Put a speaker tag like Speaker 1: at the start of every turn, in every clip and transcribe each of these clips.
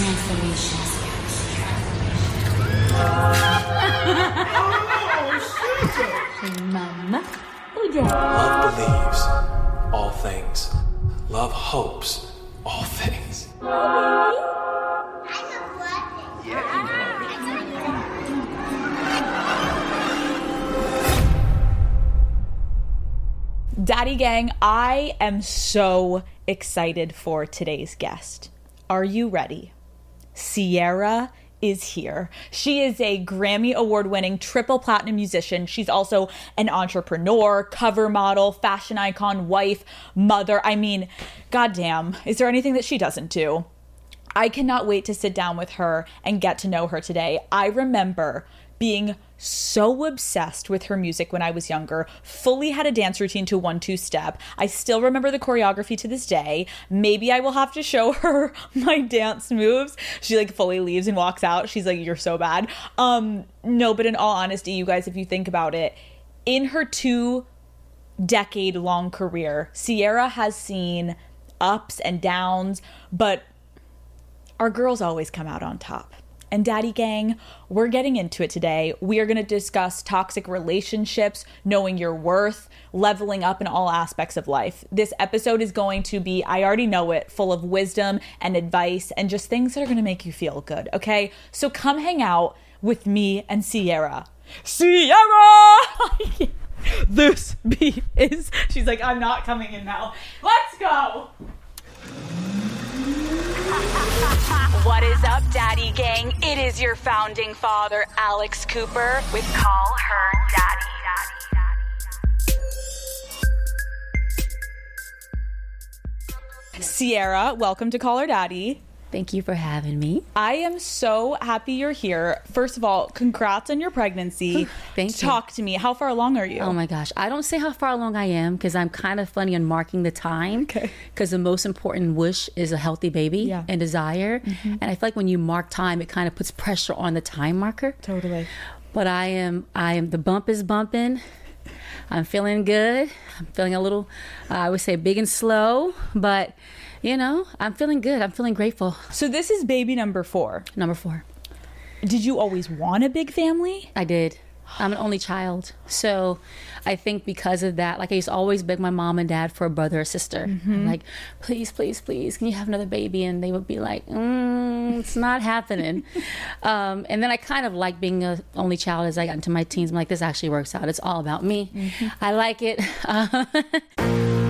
Speaker 1: Transformation. Mama. Udah.
Speaker 2: Love believes all things. Love hopes all things.
Speaker 3: Daddy Gang, I am so excited for today's guest. Are you ready? Ciara is here. She is a Grammy award winning triple platinum musician. She's also an entrepreneur, cover model, fashion icon, wife, mother. I mean, goddamn, is there anything that she doesn't do? I cannot wait to sit down with her and get to know her today. I remember being so obsessed with her music when I was younger, fully had a dance routine to one two step. I still remember the choreography to this day. Maybe I will have to show her my dance moves. She like fully leaves and walks out. She's like, You're so bad. Um, no, but in all honesty, you guys, if you think about it, in her two decade long career, Ciara has seen ups and downs, but our girls always come out on top. And Daddy Gang, we're getting into it today. We are going to discuss toxic relationships, knowing your worth, leveling up in all aspects of life. This episode is going to be, I already know it, full of wisdom and advice and just things that are going to make you feel good, okay? So come hang out with me and Ciara. Ciara! this beat is, she's like, I'm not coming in now. Let's go!
Speaker 4: What is up, Daddy Gang? It is your founding father, Alex Cooper, with Call Her Daddy.
Speaker 3: Ciara, welcome to Call Her Daddy.
Speaker 1: Thank you for having me.
Speaker 3: I am so happy you're here. First of all, congrats on your pregnancy.
Speaker 1: Thank you.
Speaker 3: Talk to me. How far along are you?
Speaker 1: Oh my gosh. I don't say how far along I am because I'm kind of funny on marking the time.
Speaker 3: Okay.
Speaker 1: Because the most important wish is a healthy baby
Speaker 3: Yeah.
Speaker 1: and desire. And I feel like when you mark time, it kind of puts pressure on the time marker.
Speaker 3: totally.
Speaker 1: But I am, I am, the bump is bumping. I'm feeling good. I'm feeling a little, uh, I would say big and slow, but you know, I'm feeling good. I'm feeling grateful.
Speaker 3: So this is baby number four.
Speaker 1: Number four.
Speaker 3: Did you always want a big family?
Speaker 1: I did. I'm an only child. So I think because of that, like I used to always beg my mom and dad for a brother or sister. I'm like, please, please, please, can you have another baby? And they would be like, mm, it's not happening. um, and then I kind of like being an only child as I got into my teens. I'm like, this actually works out. It's all about me. I like it.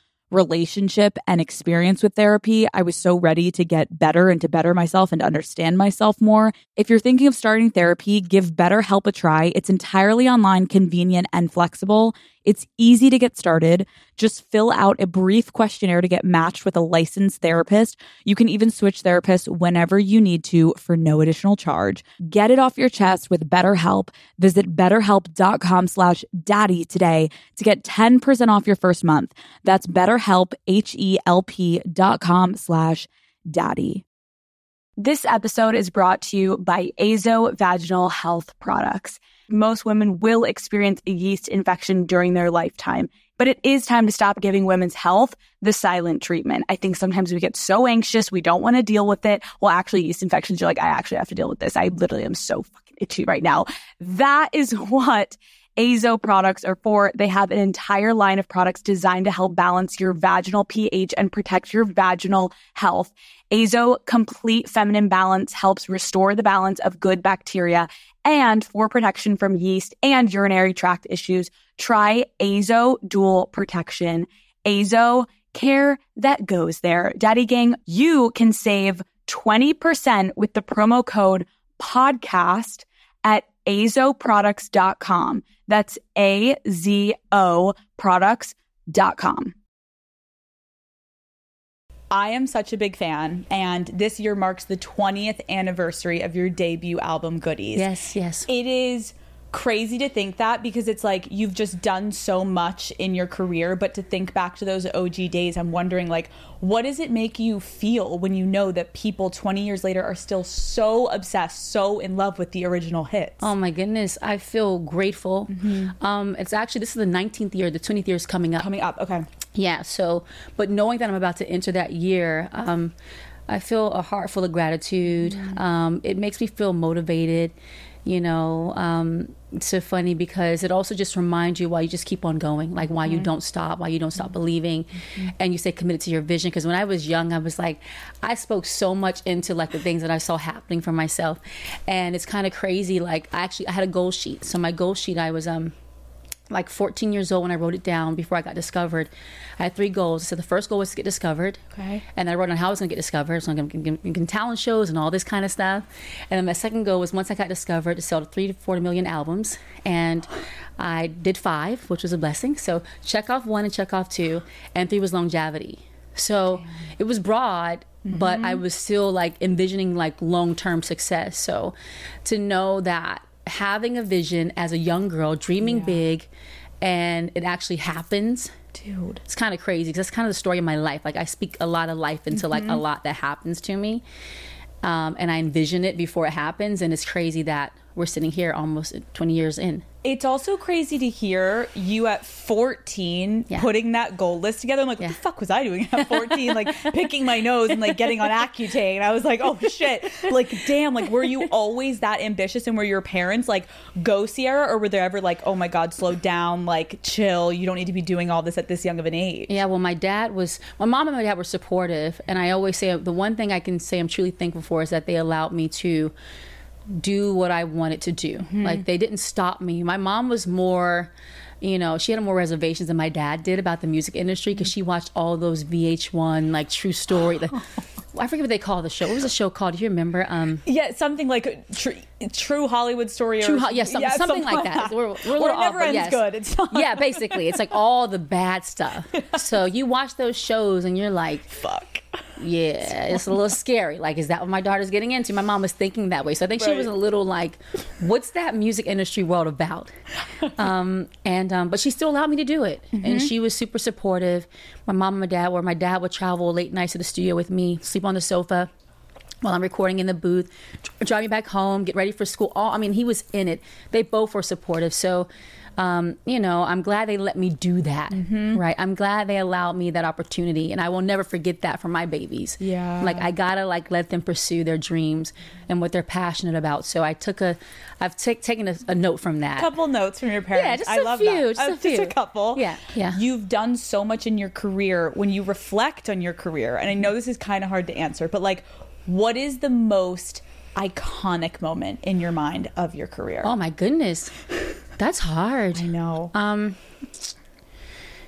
Speaker 3: relationship and experience with therapy. I was so ready to get better and to better myself and understand myself more. If you're thinking of starting therapy, give BetterHelp a try. It's entirely online, convenient, and flexible. It's easy to get started. Just fill out a brief questionnaire to get matched with a licensed therapist. You can even switch therapists whenever you need to for no additional charge. Get it off your chest with BetterHelp. Visit betterhelp.com slash daddy today to get 10% off your first month. That's betterhelp, H-E-L-P dot com slash daddy.
Speaker 5: This episode is brought to you by Azo Vaginal Health Products. Most women will experience a yeast infection during their lifetime, but it is time to stop giving women's health the silent treatment. I think sometimes we get so anxious, we don't want to deal with it. Well, actually, yeast infections, you're like, I actually have to deal with this. I literally am so fucking itchy right now. That is what Azo products are for. They have an entire line of products designed to help balance your vaginal pH and protect your vaginal health. Azo Complete Feminine Balance helps restore the balance of good bacteria and for protection from yeast and urinary tract issues. Try Azo Dual Protection. Azo care that goes there. Daddy Gang, you can save 20% with the promo code podcast at azoproducts.com. That's A Z O products.com.
Speaker 3: I am such a big fan, and this year marks the 20th anniversary of your debut album, Goodies.
Speaker 1: Yes, yes.
Speaker 3: It is crazy to think that because it's like you've just done so much in your career, but to think back to those OG days, I'm wondering, like, what does it make you feel when you know that people 20 years later are still so obsessed, so in love with the original hits?
Speaker 1: Oh my goodness, I feel grateful. Um, it's actually this is the 19th year, the 20th year is coming up.
Speaker 3: Coming up, okay.
Speaker 1: Yeah. So, but knowing that I'm about to enter that year, um, I feel a heart full of gratitude. Um, it makes me feel motivated. You know, um, so funny because it also just reminds you why you just keep on going, like why you mm-hmm. don't stop, why you don't stop mm-hmm. believing, mm-hmm. and you stay committed to your vision. Because when I was young, I was like, I spoke so much into like the things that I saw happening for myself, and it's kind of crazy. Like I actually I had a goal sheet. So my goal sheet, I was um like 14 years old when I wrote it down before I got discovered. I had three goals. So the first goal was to get discovered.
Speaker 3: Okay.
Speaker 1: And I wrote on how I was going to get discovered. So I'm going to get talent shows and all this kind of stuff. And then my second goal was once I got discovered to sell three to 40 million albums. And I did five, which was a blessing. So check off one and check off two. And three was longevity. So it was broad, but I mm-hmm. was still like envisioning like long term success. So to know that having a vision as a young girl, dreaming big, and it actually happens.
Speaker 3: Dude.
Speaker 1: It's kind of crazy because that's kind of the story of my life. Like I speak a lot of life into like a lot that happens to me, um, and I envision it before it happens. And it's crazy that we're sitting here almost 20 years in.
Speaker 3: It's also crazy to hear you at 14
Speaker 1: Yeah.
Speaker 3: putting that goal list together. I'm like, what the fuck was I doing at 14? like picking my nose and like getting on Accutane. I was like, oh shit. Like, damn, like were you always that ambitious and were your parents like, go Ciara? Or were they ever like, oh my God, slow down, like chill. You don't need to be doing all this at this young of an age.
Speaker 1: Yeah, well, my dad was, my mom and my dad were supportive. And I always say the one thing I can say I'm truly thankful for is that they allowed me to do what I wanted to do. Like they didn't stop me. My mom was more, you know, she had more reservations than my dad did about the music industry because she watched all those VH1 like True Story. Like, I forget what they call the show. What was the show called? Do you remember? Um,
Speaker 3: Yeah, something like tr- true Hollywood story
Speaker 1: True,
Speaker 3: or
Speaker 1: Ho- yeah, some, something, like that. We're, we're a little
Speaker 3: it never
Speaker 1: off,
Speaker 3: ends
Speaker 1: yes.
Speaker 3: good. It's not
Speaker 1: yeah, basically, it's like all the bad stuff. So you watch those shows and you're like,
Speaker 3: fuck.
Speaker 1: Yeah, it's a little scary. Like, is that what my daughter's getting into? My mom was thinking that way. So I think she was a little like, what's that music industry world about? Um, and, um, but she still allowed me to do it. And she was super supportive. My mom and my dad were, my dad would travel late nights to the studio with me, sleep on the sofa while I'm recording in the booth, dr- drive me back home, get ready for school. All I mean, he was in it. They both were supportive. So, um, you know, I'm glad they let me do that. Right? I'm glad they allowed me that opportunity, and I will never forget that for my babies.
Speaker 3: Yeah.
Speaker 1: Like I gotta like let them pursue their dreams and what they're passionate about. So I took a, I've ta- taken a, a note from that.
Speaker 3: A couple notes from your parents.
Speaker 1: Yeah, just
Speaker 3: I
Speaker 1: a
Speaker 3: love
Speaker 1: few,
Speaker 3: that.
Speaker 1: just a
Speaker 3: Uh, just a couple.
Speaker 1: Yeah, yeah.
Speaker 3: You've done so much in your career. When you reflect on your career, and I know this is kind of hard to answer, but like, what is the most iconic moment in your mind of your career?
Speaker 1: Oh my goodness, that's hard.
Speaker 3: I know.
Speaker 1: Um,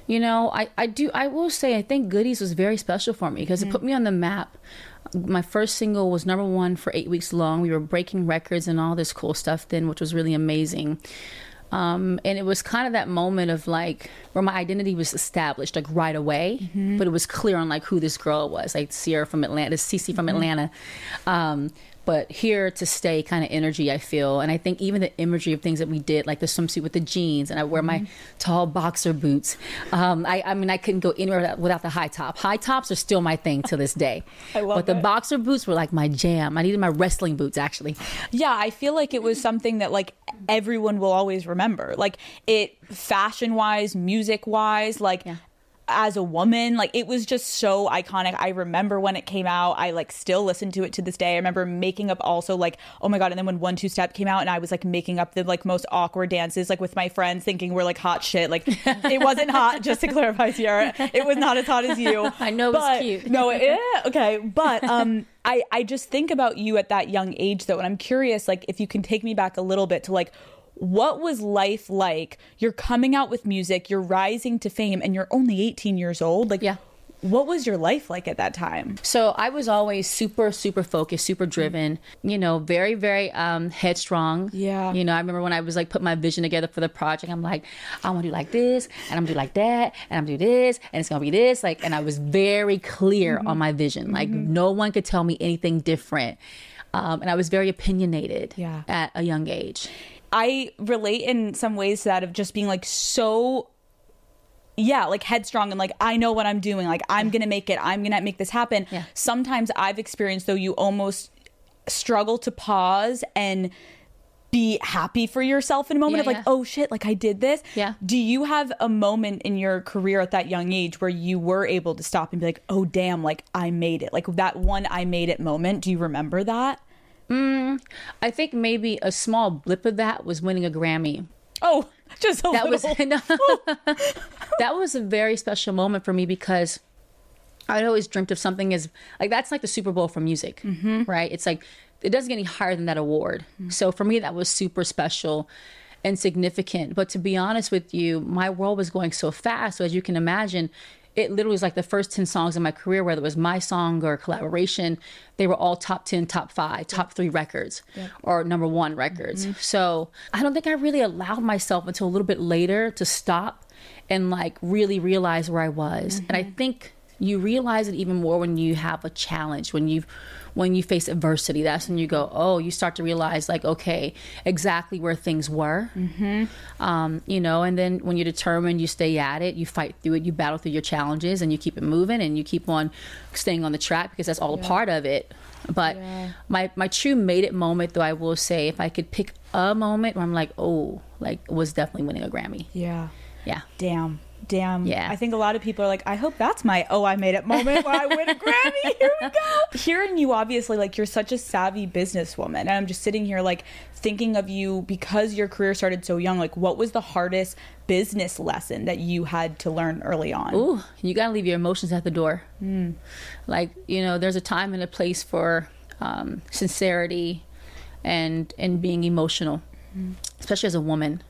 Speaker 1: you know, I, I do, I will say, I think Goodies was very special for me because it put me on the map. My first single was number one for eight weeks long. We were breaking records and all this cool stuff then, which was really amazing. Um, and it was kind of that moment of like where my identity was established like right away, but it was clear on like who this girl was, like Ciara from Atlanta, Cece from Atlanta. Um, but here to stay kind of energy I feel. And I think even the imagery of things that we did, like the swimsuit with the jeans, and I wear my tall boxer boots. Um, I, I mean, I couldn't go anywhere without, without the high top. High tops are still my thing to this day.
Speaker 3: I love
Speaker 1: but the
Speaker 3: it.
Speaker 1: boxer boots were like my jam. I needed my wrestling boots actually.
Speaker 3: Yeah, I feel like it was something that like everyone will always remember. Like it fashion wise, music wise, like
Speaker 1: Yeah.
Speaker 3: As a woman, like it was just so iconic. I remember when it came out. I like still listen to it to this day. I remember making up also like, oh my god, and then when One Two Step came out and I was like making up the like most awkward dances like with my friends thinking we're like hot shit. Like it wasn't hot, just to clarify, Ciara. It was not as hot as you.
Speaker 1: I know it was cute.
Speaker 3: No, yeah, okay. But um I I just think about you at that young age though, and I'm curious, like if you can take me back a little bit to like what was life like? You're coming out with music, you're rising to fame, and you're only 18 years old. Like,
Speaker 1: Yeah.
Speaker 3: what was your life like at that time?
Speaker 1: So I was always super, super focused, super driven, you know, very, very um, headstrong.
Speaker 3: Yeah.
Speaker 1: You know, I remember when I was like put my vision together for the project, I'm like, I want to do like this, and I'm gonna do like that, and I'm gonna do this, and it's gonna be this. Like, and I was very clear on my vision. Like, no one could tell me anything different. Um, and I was very opinionated
Speaker 3: Yeah.
Speaker 1: at a young age.
Speaker 3: I relate in some ways to that of just being like so yeah, like headstrong and like I know what I'm doing. Like I'm going to make it. I'm going to make this happen.
Speaker 1: Yeah.
Speaker 3: Sometimes I've experienced though you almost struggle to pause and be happy for yourself in a moment
Speaker 1: Yeah,
Speaker 3: of like,
Speaker 1: yeah.
Speaker 3: oh shit, like I did this.
Speaker 1: Yeah.
Speaker 3: Do you have a moment in your career at that young age where you were able to stop and be like, oh damn, like I made it? Like that one I made it moment. Do you remember that?
Speaker 1: I think maybe a small blip of that was winning a Grammy.
Speaker 3: Oh, just a
Speaker 1: that was
Speaker 3: little.
Speaker 1: no, that was a very special moment for me because I'd always dreamt of something as like that's like the Super Bowl for music,
Speaker 3: Mm-hmm.
Speaker 1: right? It's like it doesn't get any higher than that award. So for me, that was super special and significant. But to be honest with you, my world was going so fast. So as you can imagine, it literally was like the first 10 songs in my career, whether it was my song or collaboration, they were all top 10, top five, top three records or number one records. Mm-hmm. So I don't think I really allowed myself until a little bit later to stop and like really realize where I was. And I mm-hmm. think you realize it even more when you have a challenge when you when you face adversity. That's when you go oh you start to realize like okay exactly where things were. Um, you know and then when you're determined you stay at it you fight through it you battle through your challenges and you keep it moving and you keep on staying on the track because that's all a part of it. But my my true made it moment though i will say if i could pick a moment where i'm like oh like was definitely winning a grammy.
Speaker 3: Yeah.
Speaker 1: yeah.
Speaker 3: Damn. Damn.
Speaker 1: Yeah.
Speaker 3: I think a lot of people are like, I hope that's my oh I made it moment when I win a Grammy. Here we go. Hearing you obviously like you're such a savvy businesswoman. And I'm just sitting here like thinking of you because your career started so young. Like what was the hardest business lesson that you had to learn early on?
Speaker 1: Ooh, you gotta leave your emotions at the door. Like you know, there's a time and a place for um, sincerity and and being emotional, especially as a woman.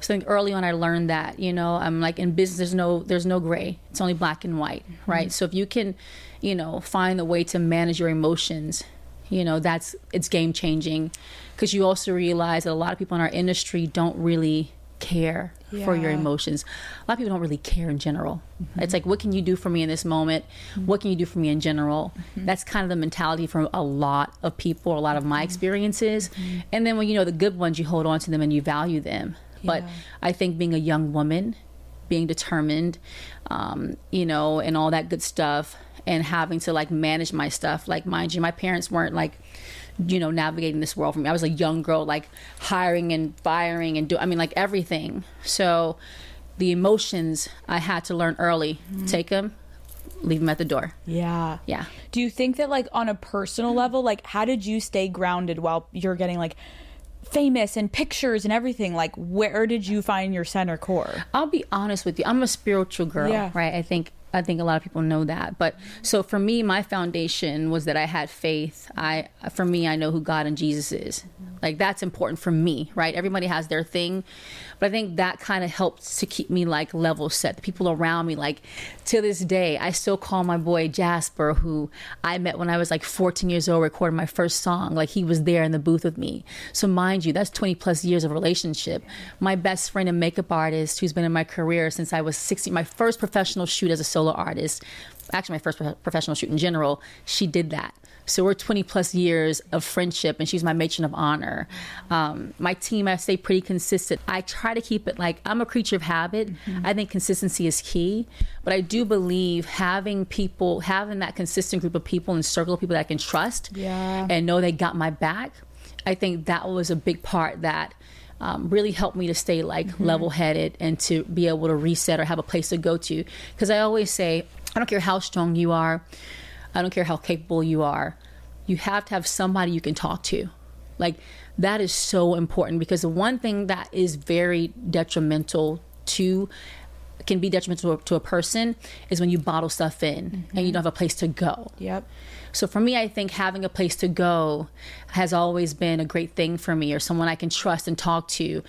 Speaker 1: So I think early on I learned that you know I'm like in business there's no there's no gray. It's only black and white mm-hmm. right? So if you can you know find a way to manage your emotions you know that's it's game changing. Because you also realize that a lot of people in our industry don't really care for your emotions. A lot of people don't really care in general. Mm-hmm. It's like what can you do for me in this moment? Mm-hmm. What can you do for me in general? That's kind of the mentality from a lot of people a lot of my experiences. And then when you know the good ones you hold on to them and you value them but
Speaker 3: Yeah.
Speaker 1: i think being a young woman being determined um, you know and all that good stuff and having to like manage my stuff like mind you my parents weren't like you know navigating this world for me. I was a young girl like hiring and firing and do i mean like everything. So the emotions i had to learn early take them leave them at the door.
Speaker 3: Yeah.
Speaker 1: yeah.
Speaker 3: Do you think that like on a personal level, like how did you stay grounded while you're getting like famous and pictures and everything? Like where did you find your center core?
Speaker 1: I'll be honest with you. I'm a spiritual girl,
Speaker 3: Yeah.
Speaker 1: right? I think I think a lot of people know that. But so for me, my foundation was that I had faith. I for me, I know who God and Jesus is. Like that's important for me, right? Everybody has their thing, but I think that kind of helped to keep me like level set. The people around me, like to this day, I still call my boy Jasper, who I met when I was like 14 years old, recording my first song. Like he was there in the booth with me. So mind you, that's 20 plus years of relationship. My best friend and makeup artist, who's been in my career since I was 16, my first professional shoot as a solo artist, actually my first pro- professional shoot in general, she did that. So we're 20 plus years of friendship, and she's my matron of honor. Um, my team, I stay pretty consistent. I try to keep it like I'm a creature of habit. I think consistency is key, but I do believe having people, having that consistent group of people and circle of people that I can trust
Speaker 3: Yeah.
Speaker 1: and know they got my back. I think that was a big part that um, really helped me to stay like level headed and to be able to reset or have a place to go to. Because I always say, I don't care how strong you are, I don't care how capable you are, you have to have somebody you can talk to. Like that is so important because the one thing that is very detrimental to can be detrimental to a, to a person is when you bottle stuff in and you mm-hmm. don't have a place to go.
Speaker 3: Yep.
Speaker 1: So for me, I think having a place to go has always been a great thing for me, or someone I can trust and talk to,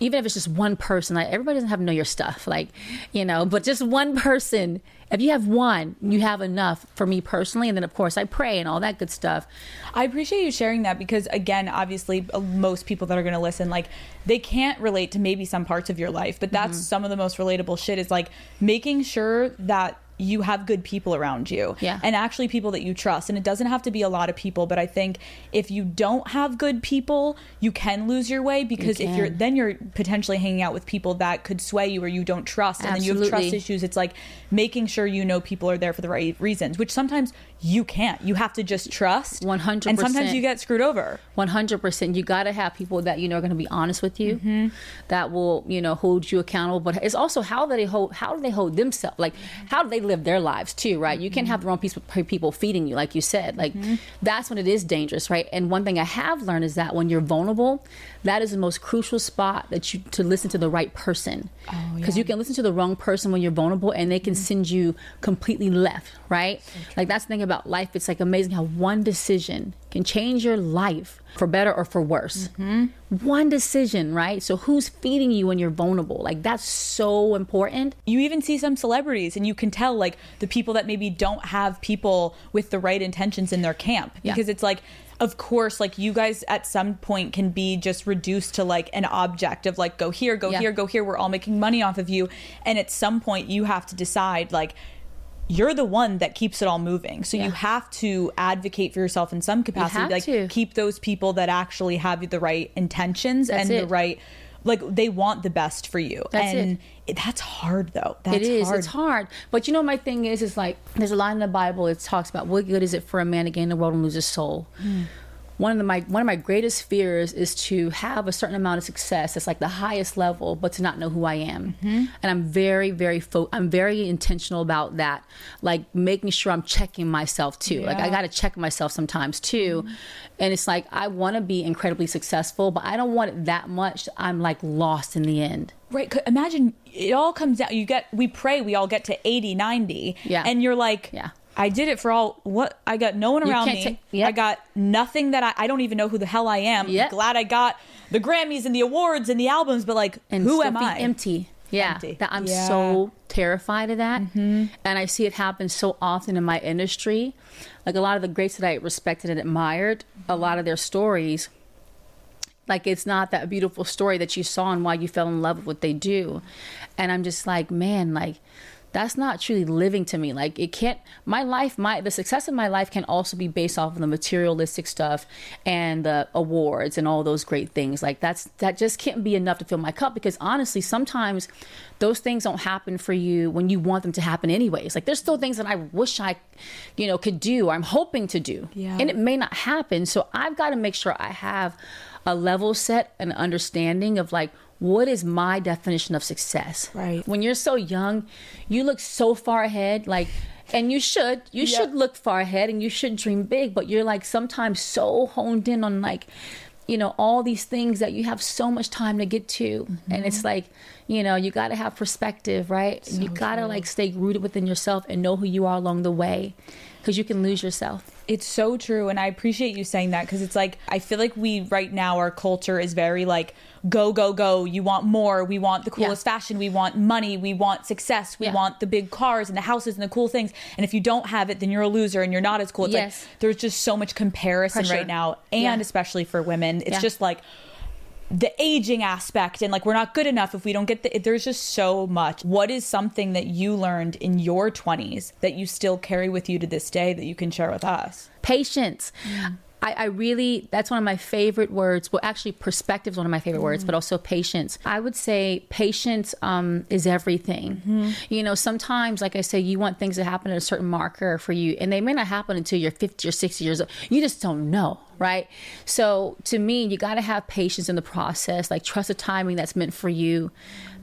Speaker 1: even if it's just one person. Like everybody doesn't have to know your stuff, like you know, but just one person. If you have one, you have enough for me personally. And then of course I pray and all that good stuff.
Speaker 3: I appreciate you sharing that because again, obviously, uh, most people that are going to listen, like they can't relate to maybe some parts of your life, but
Speaker 1: Mm-hmm.
Speaker 3: that's some of the most relatable shit. Is like making sure that you have good people around you,
Speaker 1: Yeah.
Speaker 3: and actually people that you trust. And it doesn't have to be a lot of people, but I think if you don't have good people, you can lose your way because if you're then you're potentially hanging out with people that could sway you or you don't trust, and then you have trust issues. It's like making sure you know people are there for the right reasons, which sometimes you can't. You have to just trust
Speaker 1: 100%.
Speaker 3: and sometimes you get screwed over.
Speaker 1: One hundred percent. You got to have people that you know are going to be honest with you,
Speaker 3: Mm-hmm.
Speaker 1: that will you know hold you accountable. But it's also how they hold how do they hold themselves? Like how do they live their lives too? Right? You can't have the wrong piece of people feeding you, like you said. Like
Speaker 3: Mm-hmm.
Speaker 1: that's when it is dangerous, right? And one thing I have learned is that when you're vulnerable, that is the most crucial spot that you to listen to the right person, because you can listen to the wrong person when you're vulnerable, and they can send you completely left, right? like that's the thing about life. It's like amazing how one decision can change your life for better or for worse. Mm-hmm. One decision, right? So who's feeding you when you're vulnerable? Like that's so important.
Speaker 3: You even see some celebrities, and you can tell like the people that maybe don't have people with the right intentions in their camp
Speaker 1: Yeah.
Speaker 3: because it's like. Of course, like you guys at some point can be just reduced to like an object of like go here, go
Speaker 1: Yeah.
Speaker 3: here, go here. We're all making money off of you, and at some point you have to decide like you're the one that keeps it all moving. So
Speaker 1: Yeah.
Speaker 3: you have to advocate for yourself in some capacity. like
Speaker 1: to.
Speaker 3: keep those people that actually have the right intentions
Speaker 1: That's
Speaker 3: and the right like they want the best for you.
Speaker 1: That's
Speaker 3: and
Speaker 1: it.
Speaker 3: it- that's hard though. That's
Speaker 1: it is.
Speaker 3: hard.
Speaker 1: It's hard. But you know, my thing is, is like there's a line in the Bible. It talks about what good is it for a man to gain the world and lose his soul. Hmm. One of the, my one of my greatest fears is to have a certain amount of success that's like the highest level, but to not know who I am. Mm-hmm. And I'm very, very fo- I'm very intentional about that. Like making sure I'm checking myself too. Like I got to check myself sometimes too. Mm-hmm. And it's like I want to be incredibly successful, but I don't want it that much. I'm like lost in the end.
Speaker 3: right Imagine it all comes down. You get, we pray we all get to 80, 90.
Speaker 1: Yeah.
Speaker 3: And you're like,
Speaker 1: Yeah.
Speaker 3: I did it for all what I got no one around me.
Speaker 1: yep.
Speaker 3: I got nothing that I, I don't even know who the hell I am.
Speaker 1: Yep.
Speaker 3: Glad I got the Grammys and the awards and the albums, but like,
Speaker 1: and
Speaker 3: who am
Speaker 1: be
Speaker 3: I?
Speaker 1: Empty. Yeah,
Speaker 3: Empty.
Speaker 1: that I'm
Speaker 3: Yeah. Mm-hmm.
Speaker 1: so terrified of that, and I see it happen so often in my industry. Like a lot of the greats that I respected and admired, a lot of their stories, like it's not that beautiful story that you saw and why you fell in love with what they do, and I'm just like, man, like that's not truly living to me. Like it can't my life my the success of my life can also be based off of the materialistic stuff and the awards and all those great things. Like that's that just can't be enough to fill my cup because honestly sometimes those things don't happen for you when you want them to happen anyways. Like there's still things that i wish i you know could do i'm hoping to do.
Speaker 3: Yeah.
Speaker 1: and it may not happen. So i've got to make sure i have a level set and understanding of like what is my definition of success?
Speaker 3: Right.
Speaker 1: when you're so young you look so far ahead like and you should you
Speaker 3: Yeah.
Speaker 1: should look far ahead and you should dream big but you're like sometimes so honed in on like you know all these things that you have so much time to get to. Mm-hmm. And it's like you know you got to have perspective right? You got to like stay rooted within yourself and know who you are along the way because you can lose yourself
Speaker 3: It's so true. And I appreciate you saying that because it's like, I feel like we right now, our culture is very like, go, go, go. You want more. We want the coolest
Speaker 1: Yeah.
Speaker 3: fashion. We want money. We want success. We
Speaker 1: Yeah.
Speaker 3: want the big cars and the houses and the cool things. And if you don't have it, then you're a loser and you're not as cool. It's
Speaker 1: Yes.
Speaker 3: like, there's just so much comparison
Speaker 1: Pressure.
Speaker 3: right now. And
Speaker 1: Yeah.
Speaker 3: especially for women, it's just like, the aging aspect and like we're not good enough if we don't get the there's just so much what is something that you learned in your 20s that you still carry with you to this day that you can share with us
Speaker 1: patience. I, I really, that's one of my favorite words. Well, actually, perspective is one of my favorite words, but also patience. I would say patience um, is everything. You know, sometimes, like I say, you want things to happen at a certain marker for you, and they may not happen until you're 50 or 60 years old. You just don't know, right? So, to me, you got to have patience in the process, like trust the timing that's meant for you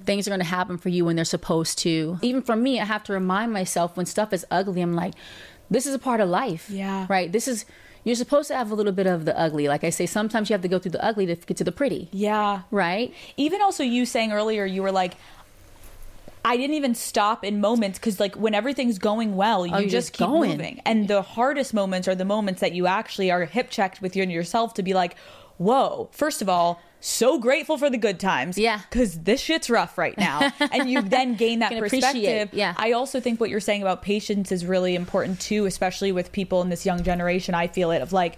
Speaker 1: things are going to happen for you when they're supposed to. Even for me, I have to remind myself when stuff is ugly, I'm like, this is a part of life.
Speaker 3: Yeah.
Speaker 1: Right? This is, you're supposed to have a little bit of the ugly. Like I say, sometimes you have to go through the ugly to get to the pretty.
Speaker 3: yeah
Speaker 1: Right?
Speaker 3: even also you saying earlier you were like I didn't even stop in moments because like when everything's going well, you
Speaker 1: Oh,
Speaker 3: just
Speaker 1: just
Speaker 3: keep
Speaker 1: going.
Speaker 3: moving. And the hardest moments are the moments that you actually are hip checked with you yourself to be like, whoa, first of all, so grateful for the good times.
Speaker 1: Yeah.
Speaker 3: Because this shit's rough right now. and you then gain that perspective.
Speaker 1: yeah.
Speaker 3: I also think what you're saying about patience is really important too, especially with people in this young generation. I feel it of like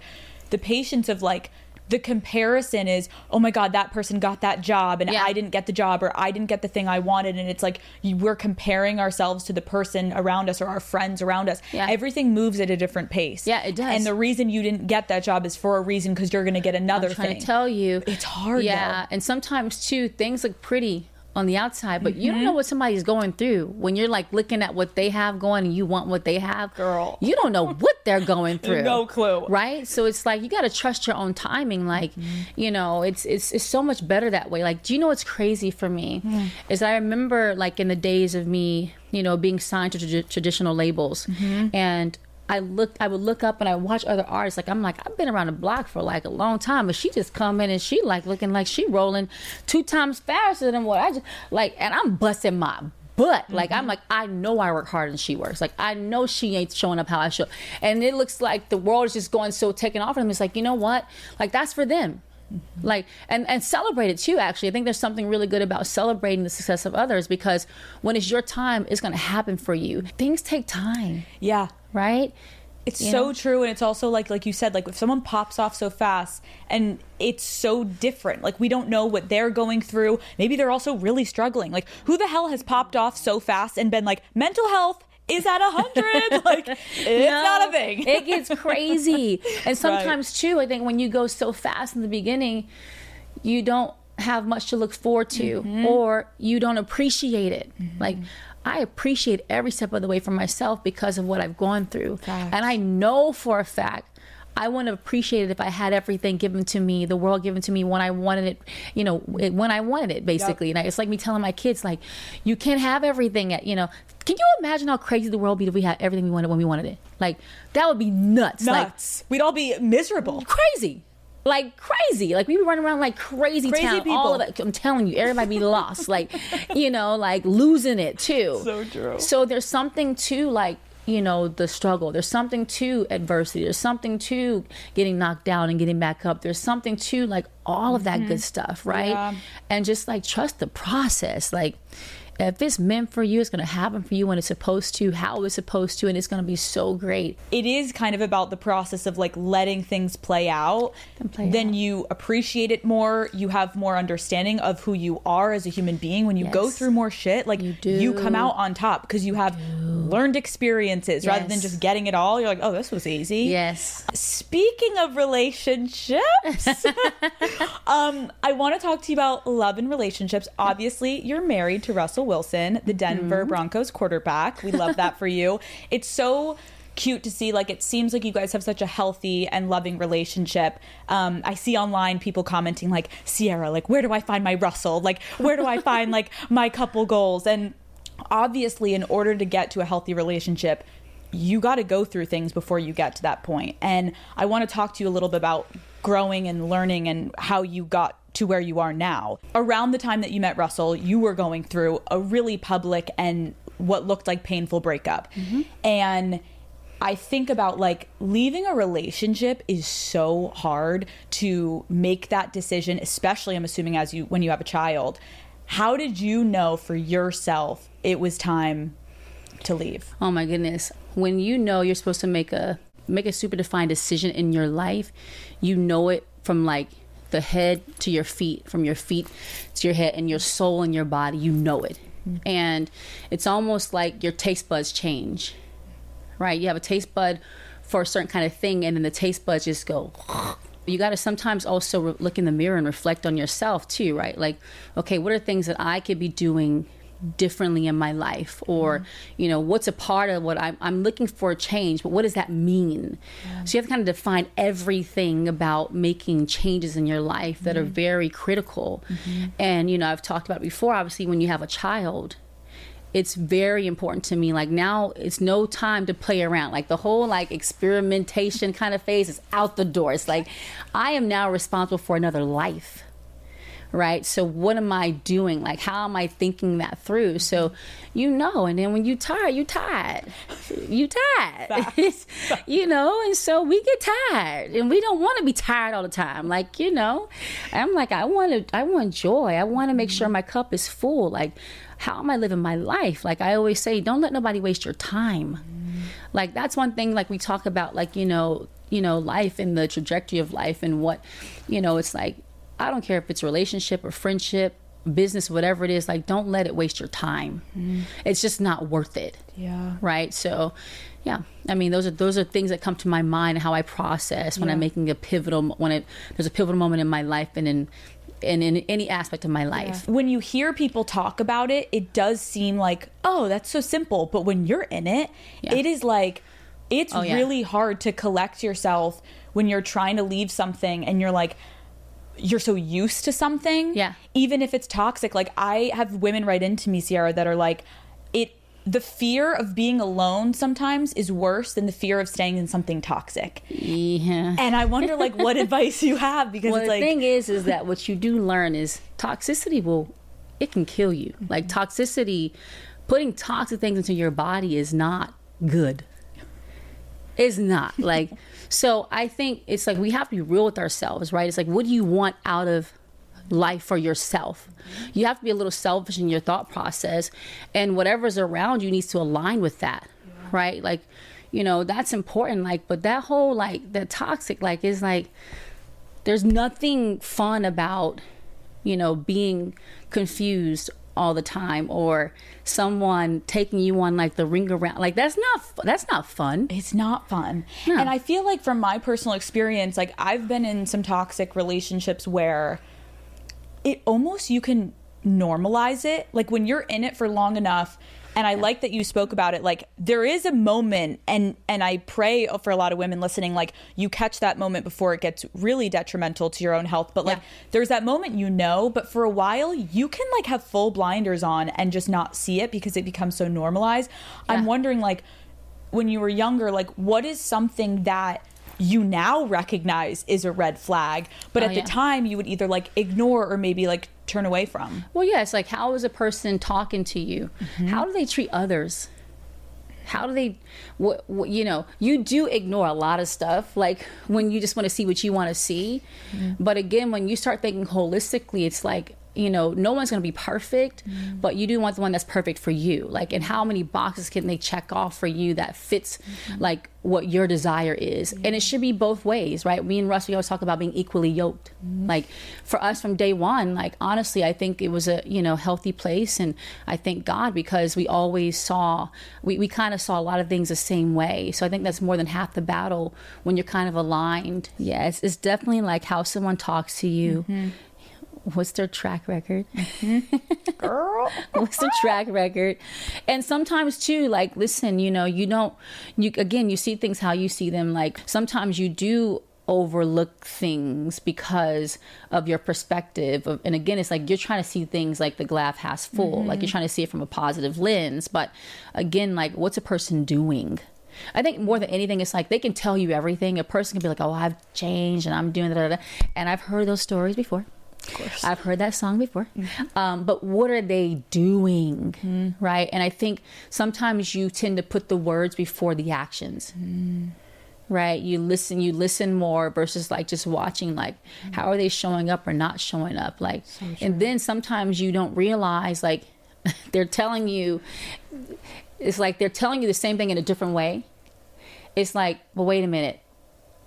Speaker 3: the patience of like the comparison is, oh my God, that person got that job and
Speaker 1: Yeah.
Speaker 3: I didn't get the job or I didn't get the thing I wanted. And it's like we're comparing ourselves to the person around us or our friends around us.
Speaker 1: Yeah.
Speaker 3: Everything moves at a different pace.
Speaker 1: Yeah, it does.
Speaker 3: And the reason you didn't get that job is for a reason because you're going to get another
Speaker 1: I'm trying
Speaker 3: thing.
Speaker 1: to tell you.
Speaker 3: It's hard,
Speaker 1: Yeah.
Speaker 3: though.
Speaker 1: And sometimes, too, things look pretty on the outside, but you don't
Speaker 3: Mm-hmm.
Speaker 1: know what somebody's going through. When you're like looking at what they have going and you want what they have,
Speaker 3: Girl.
Speaker 1: you don't know what they're going through.
Speaker 3: No clue.
Speaker 1: Right? So it's like you got to trust your own timing. Like,
Speaker 3: Mm-hmm.
Speaker 1: you know, it's, it's it's so much better that way. Like, do you know what's crazy for me?
Speaker 3: Mm.
Speaker 1: Is I remember like in the days of me, you know, being signed to trad- traditional labels
Speaker 3: Mm-hmm.
Speaker 1: and I look I would look up and I watch other artists. Like I'm like I've been around the block for like a long time but she just come in and she like looking like she rolling two times faster than what I just like and I'm busting my butt. Like I'm mm-hmm. like I know I work harder than she works. Like I know she ain't showing up how I show and it looks like the world is just going so taken off of them. It's like you know what? Like that's for them. Mm-hmm. Like and and celebrate it too actually. I think there's something really good about celebrating the success of others because when it's your time it's going to happen for you. Things take time.
Speaker 3: Yeah.
Speaker 1: Right
Speaker 3: It's
Speaker 1: You
Speaker 3: so
Speaker 1: know?
Speaker 3: true, and it's also like like you said, like if someone pops off so fast, and it's so different. Like we don't know what they're going through. Maybe they're also really struggling. Like who the hell has popped off so fast and been like mental health is at a hundred? like it's
Speaker 1: No,
Speaker 3: not a thing.
Speaker 1: it gets crazy. And sometimes too, I think when you go so fast in the beginning, you don't have much to look forward to
Speaker 3: Mm-hmm.
Speaker 1: or you don't appreciate it. Like I appreciate every step of the way for myself because of what I've gone through.
Speaker 3: Facts.
Speaker 1: And I know for a fact I wouldn't have appreciated if I had everything given to me, the world given to me when I wanted it, you know, it- when I wanted it, basically. And I, it's like me telling my kids, like, you can't have everything at, you know, can you imagine how crazy the world would be if we had everything we wanted when we wanted it? Like, that would be nuts.
Speaker 3: Nuts. We'd all be miserable.
Speaker 1: Crazy. Like crazy, like we be running around like crazy,
Speaker 3: Crazy
Speaker 1: town. All of
Speaker 3: people.
Speaker 1: it, I'm telling you, everybody be lost, like you know, like losing it too.
Speaker 3: So true.
Speaker 1: So there's something to like you know the struggle. There's something to adversity. There's something to getting knocked down and getting back up. There's something to like all of that mm-hmm. good stuff, right?
Speaker 3: Yeah.
Speaker 1: And just like trust the process. Like if it's meant for you, it's gonna happen for you when it's supposed to, how it's supposed to, and it's gonna be so great.
Speaker 3: it is kind of about the process of like letting things play out.
Speaker 1: Play
Speaker 3: then
Speaker 1: out.
Speaker 3: you appreciate it more. You have more understanding of who you are as a human being. When you go through more shit, like
Speaker 1: You
Speaker 3: you, come out on top because you have learned experiences rather than just getting it all. You're like, oh, this was easy.
Speaker 1: Yes.
Speaker 3: Speaking of relationships, um, I want to talk to you about love and relationships. Obviously, you're married to Russell Wilson, the Denver Broncos quarterback. We love that for you. It's so cute to see like it seems like you guys have such a healthy and loving relationship um i see online people commenting like Ciara like where do i find my russell like where do i find like my couple goals and obviously in order to get to a healthy relationship you got to go through things before you get to that point. point and i want to talk to you a little bit about growing and learning and how you got to where you are now around the time that you met russell you were going through a really public and what looked like painful breakup mm-hmm. and I think about like leaving a relationship is so hard to make that decision, especially I'm assuming as you when you have a child. How did you know for yourself it was time to leave?
Speaker 1: Oh my goodness. When you know you're supposed to make a make a super defined decision in your life, you know it from like the head to your feet, from your feet to your head, and your soul and your body. You know it, and it's almost like your taste buds change, right? You have a taste bud for a certain kind of thing, and then the taste buds just go. You got to sometimes also re- look in the mirror and reflect on yourself too, right? Like, okay, what are things that I could be doing differently in my life or mm-hmm. you know what's a part of what I'm, I'm looking for a change but what does that mean? Mm-hmm. So you have to kind of define everything about making changes in your life that are mm-hmm. very critical. And you know i've talked about before obviously when you have a child it's very important to me like now it's no time to play around. Like the whole like experimentation kind of phase is out the door. It's like i am now responsible for another life right? So what am i doing? Like how am i thinking that through? Mm-hmm. So you know and then when you tired you tired. You tired. You know and so we get tired and we don't want to be tired all the time. Like you know i'm like i want to i want joy. I want to make sure mm-hmm. my cup is full. Like how am i living my life? Like i always say don't let nobody waste your time. Mm-hmm. Like that's one thing like we talk about like you know you know life and the trajectory of life and what you know it's like I don't care if it's relationship or friendship, business, whatever it is, like don't let it waste your time. Mm-hmm. It's just not worth it.
Speaker 3: Yeah.
Speaker 1: Right? So yeah. I mean those are those are things that come to my mind how I process when I'm making a pivotal when it there's a pivotal moment in my life and in and in any aspect of my life.
Speaker 3: When you hear people talk about it, it does seem like, oh, that's so simple. But when you're in it,
Speaker 1: Yeah.
Speaker 3: it is like, it's
Speaker 1: Oh, yeah.
Speaker 3: really hard to collect yourself when you're trying to leave something and you're like, you're so used to something.
Speaker 1: Yeah.
Speaker 3: Even if it's toxic. Like, I have women write into me, Ciara, that are like, it, the fear of being alone sometimes is worse than the fear of staying in something toxic.
Speaker 1: Yeah.
Speaker 3: And I wonder, like, what advice you have because
Speaker 1: Well, the
Speaker 3: like,
Speaker 1: thing is, is that what you do learn is toxicity will, it can kill you. Mm-hmm. Like toxicity, putting toxic things into your body is not good. It's not like. So I think it's like we have to be real with ourselves, right? It's like, what do you want out of life for yourself? You have to be a little selfish in your thought process, and whatever's around you needs to align with that, right? Like, you know, that's important. Like, but that whole like the toxic, like, is like there's nothing fun about you know being confused all the time or someone taking you on like the ring around like that's not that's not fun
Speaker 3: it's not fun.
Speaker 1: No.
Speaker 3: And I feel like from my personal experience, like I've been in some toxic relationships where it almost you can normalize it. Like when you're in it for long enough, and I like that you spoke about it. Like there is a moment, and and I pray for a lot of women listening, like you catch that moment before it gets really detrimental to your own health. But like
Speaker 1: Yeah.
Speaker 3: there's that moment you know, but for a while you can like have full blinders on and just not see it because it becomes so normalized. I'm wondering like when you were younger, like what is something that you now recognize is a red flag, but
Speaker 1: Oh,
Speaker 3: at
Speaker 1: yeah.
Speaker 3: the time you would either like ignore or maybe like turn away from?
Speaker 1: well yeah it's like how is a person talking to you? Mm-hmm. How do they treat others? How do they what, what you know you do ignore a lot of stuff like when you just want to see what you want to see mm-hmm. but again when you start thinking holistically it's like you know no one's going to be perfect mm-hmm. but you do want the one that's perfect for you. Like and how many boxes can they check off for you that fits mm-hmm. like what your desire is? And it should be both ways right? Me and russ we always talk about being equally yoked. Mm-hmm. Like for us from day one like honestly i think it was a you know healthy place and i thank god because we always saw we, we kind of saw a lot of things the same way. So i think that's more than half the battle when you're kind of aligned. Yeah it's, it's definitely like how someone talks to you what's their track record? Mm-hmm.
Speaker 3: Girl.
Speaker 1: what's the track record? And sometimes too like listen you know you don't you again you see things how you see them. Like sometimes you do overlook things because of your perspective of, and again it's like you're trying to see things like the glass half full like you're mm-hmm. trying to see it from a positive lens. But again like what's a person doing? I think more than anything, it's like they can tell you everything. A person can be like, "Oh, I've changed and I'm doing that," and I've heard those stories before. Of course, I've heard that song before. Um, but what are they doing, right? And I think sometimes you tend to put the words before the actions, right? You listen, you listen more versus like just watching, like how are they showing up or not showing up, like. and then sometimes you don't realize, like they're telling you it's like they're telling you the same thing in a different way. It's like, well, wait a minute.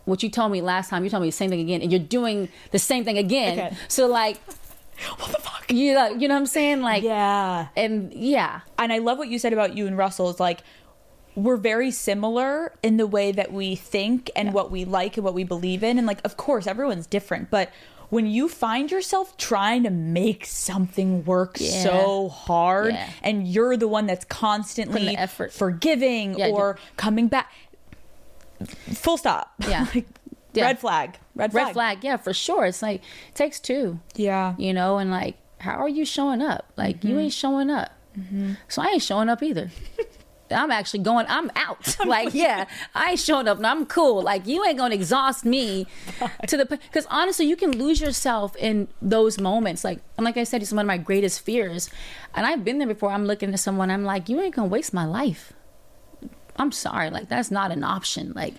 Speaker 1: What you told me last time, you told me the same thing again, and you're doing the same thing again.
Speaker 3: Again.
Speaker 1: So like,
Speaker 3: what the fuck?
Speaker 1: you know, you know what I'm saying? Like,
Speaker 3: Yeah.
Speaker 1: and yeah,
Speaker 3: and I love what you said about you and Russell is like we're very similar in the way that we think and what we like and what we believe in and like of course everyone's different but when you find yourself trying to make something work
Speaker 1: Yeah.
Speaker 3: so hard
Speaker 1: Yeah.
Speaker 3: and you're the one that's constantly
Speaker 1: Putting the effort.
Speaker 3: forgiving
Speaker 1: Yeah,
Speaker 3: or coming back full stop
Speaker 1: Yeah.
Speaker 3: like
Speaker 1: Yeah.
Speaker 3: red flag red flag
Speaker 1: red flag, yeah, for sure. It's like it takes two.
Speaker 3: yeah
Speaker 1: you know, and like, how are you showing up? Like, you mm-hmm. ain't showing up. Mm-hmm. So I ain't showing up either. I'm actually going, I'm out. Like, yeah, I ain't showing up and I'm cool. Like, you ain't going to exhaust me to the, because honestly, you can lose yourself in those moments. Like, and like I said, it's one of my greatest fears. And I've been there before. I'm looking at someone, I'm like, you ain't going to waste my life. I'm sorry. Like, that's not an option. Like,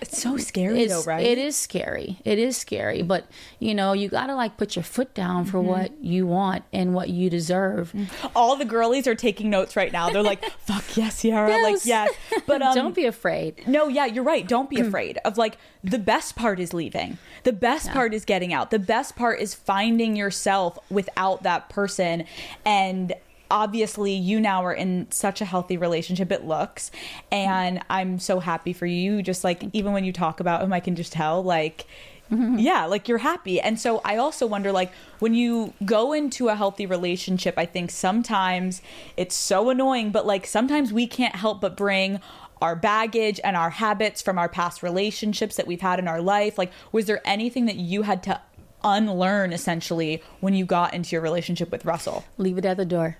Speaker 3: it's so scary
Speaker 1: it's,
Speaker 3: though right
Speaker 1: It is scary. It is scary. But you know, you gotta like put your foot down for
Speaker 3: Mm-hmm.
Speaker 1: what you want and what you deserve.
Speaker 3: all the girlies are taking notes right now they're like fuck yes Ciara like
Speaker 1: Yes.
Speaker 3: yes but um
Speaker 1: Don't be afraid.
Speaker 3: No, yeah, you're right. Don't be afraid of like the best part is leaving. The best part is getting out. The best part is finding yourself without that person. And obviously, you now are in such a healthy relationship, it looks. And I'm so happy for you. Just like, even when you talk about him, I can just tell, like, mm-hmm. yeah, like you're happy. And so I also wonder, like, when you go into a healthy relationship, I think sometimes it's so annoying, but like sometimes we can't help but bring our baggage and our habits from our past relationships that we've had in our life. Like, was there anything that you had to unlearn essentially when you got into your relationship with Russell?
Speaker 1: Leave it at the door.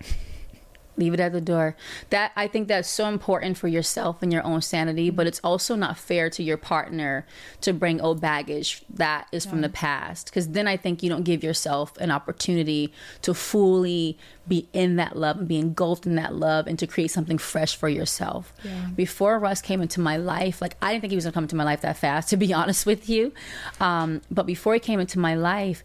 Speaker 1: Leave it at the door. That I think that's so important for yourself and your own sanity, but it's also not fair to your partner to bring old baggage that is from the past. Because then I think you don't give yourself an opportunity to fully be in that love and be engulfed in that love and to create something fresh for yourself. Before Russ came into my life, like I didn't think he was gonna come into my life that fast, to be honest with you. Um, but before he came into my life,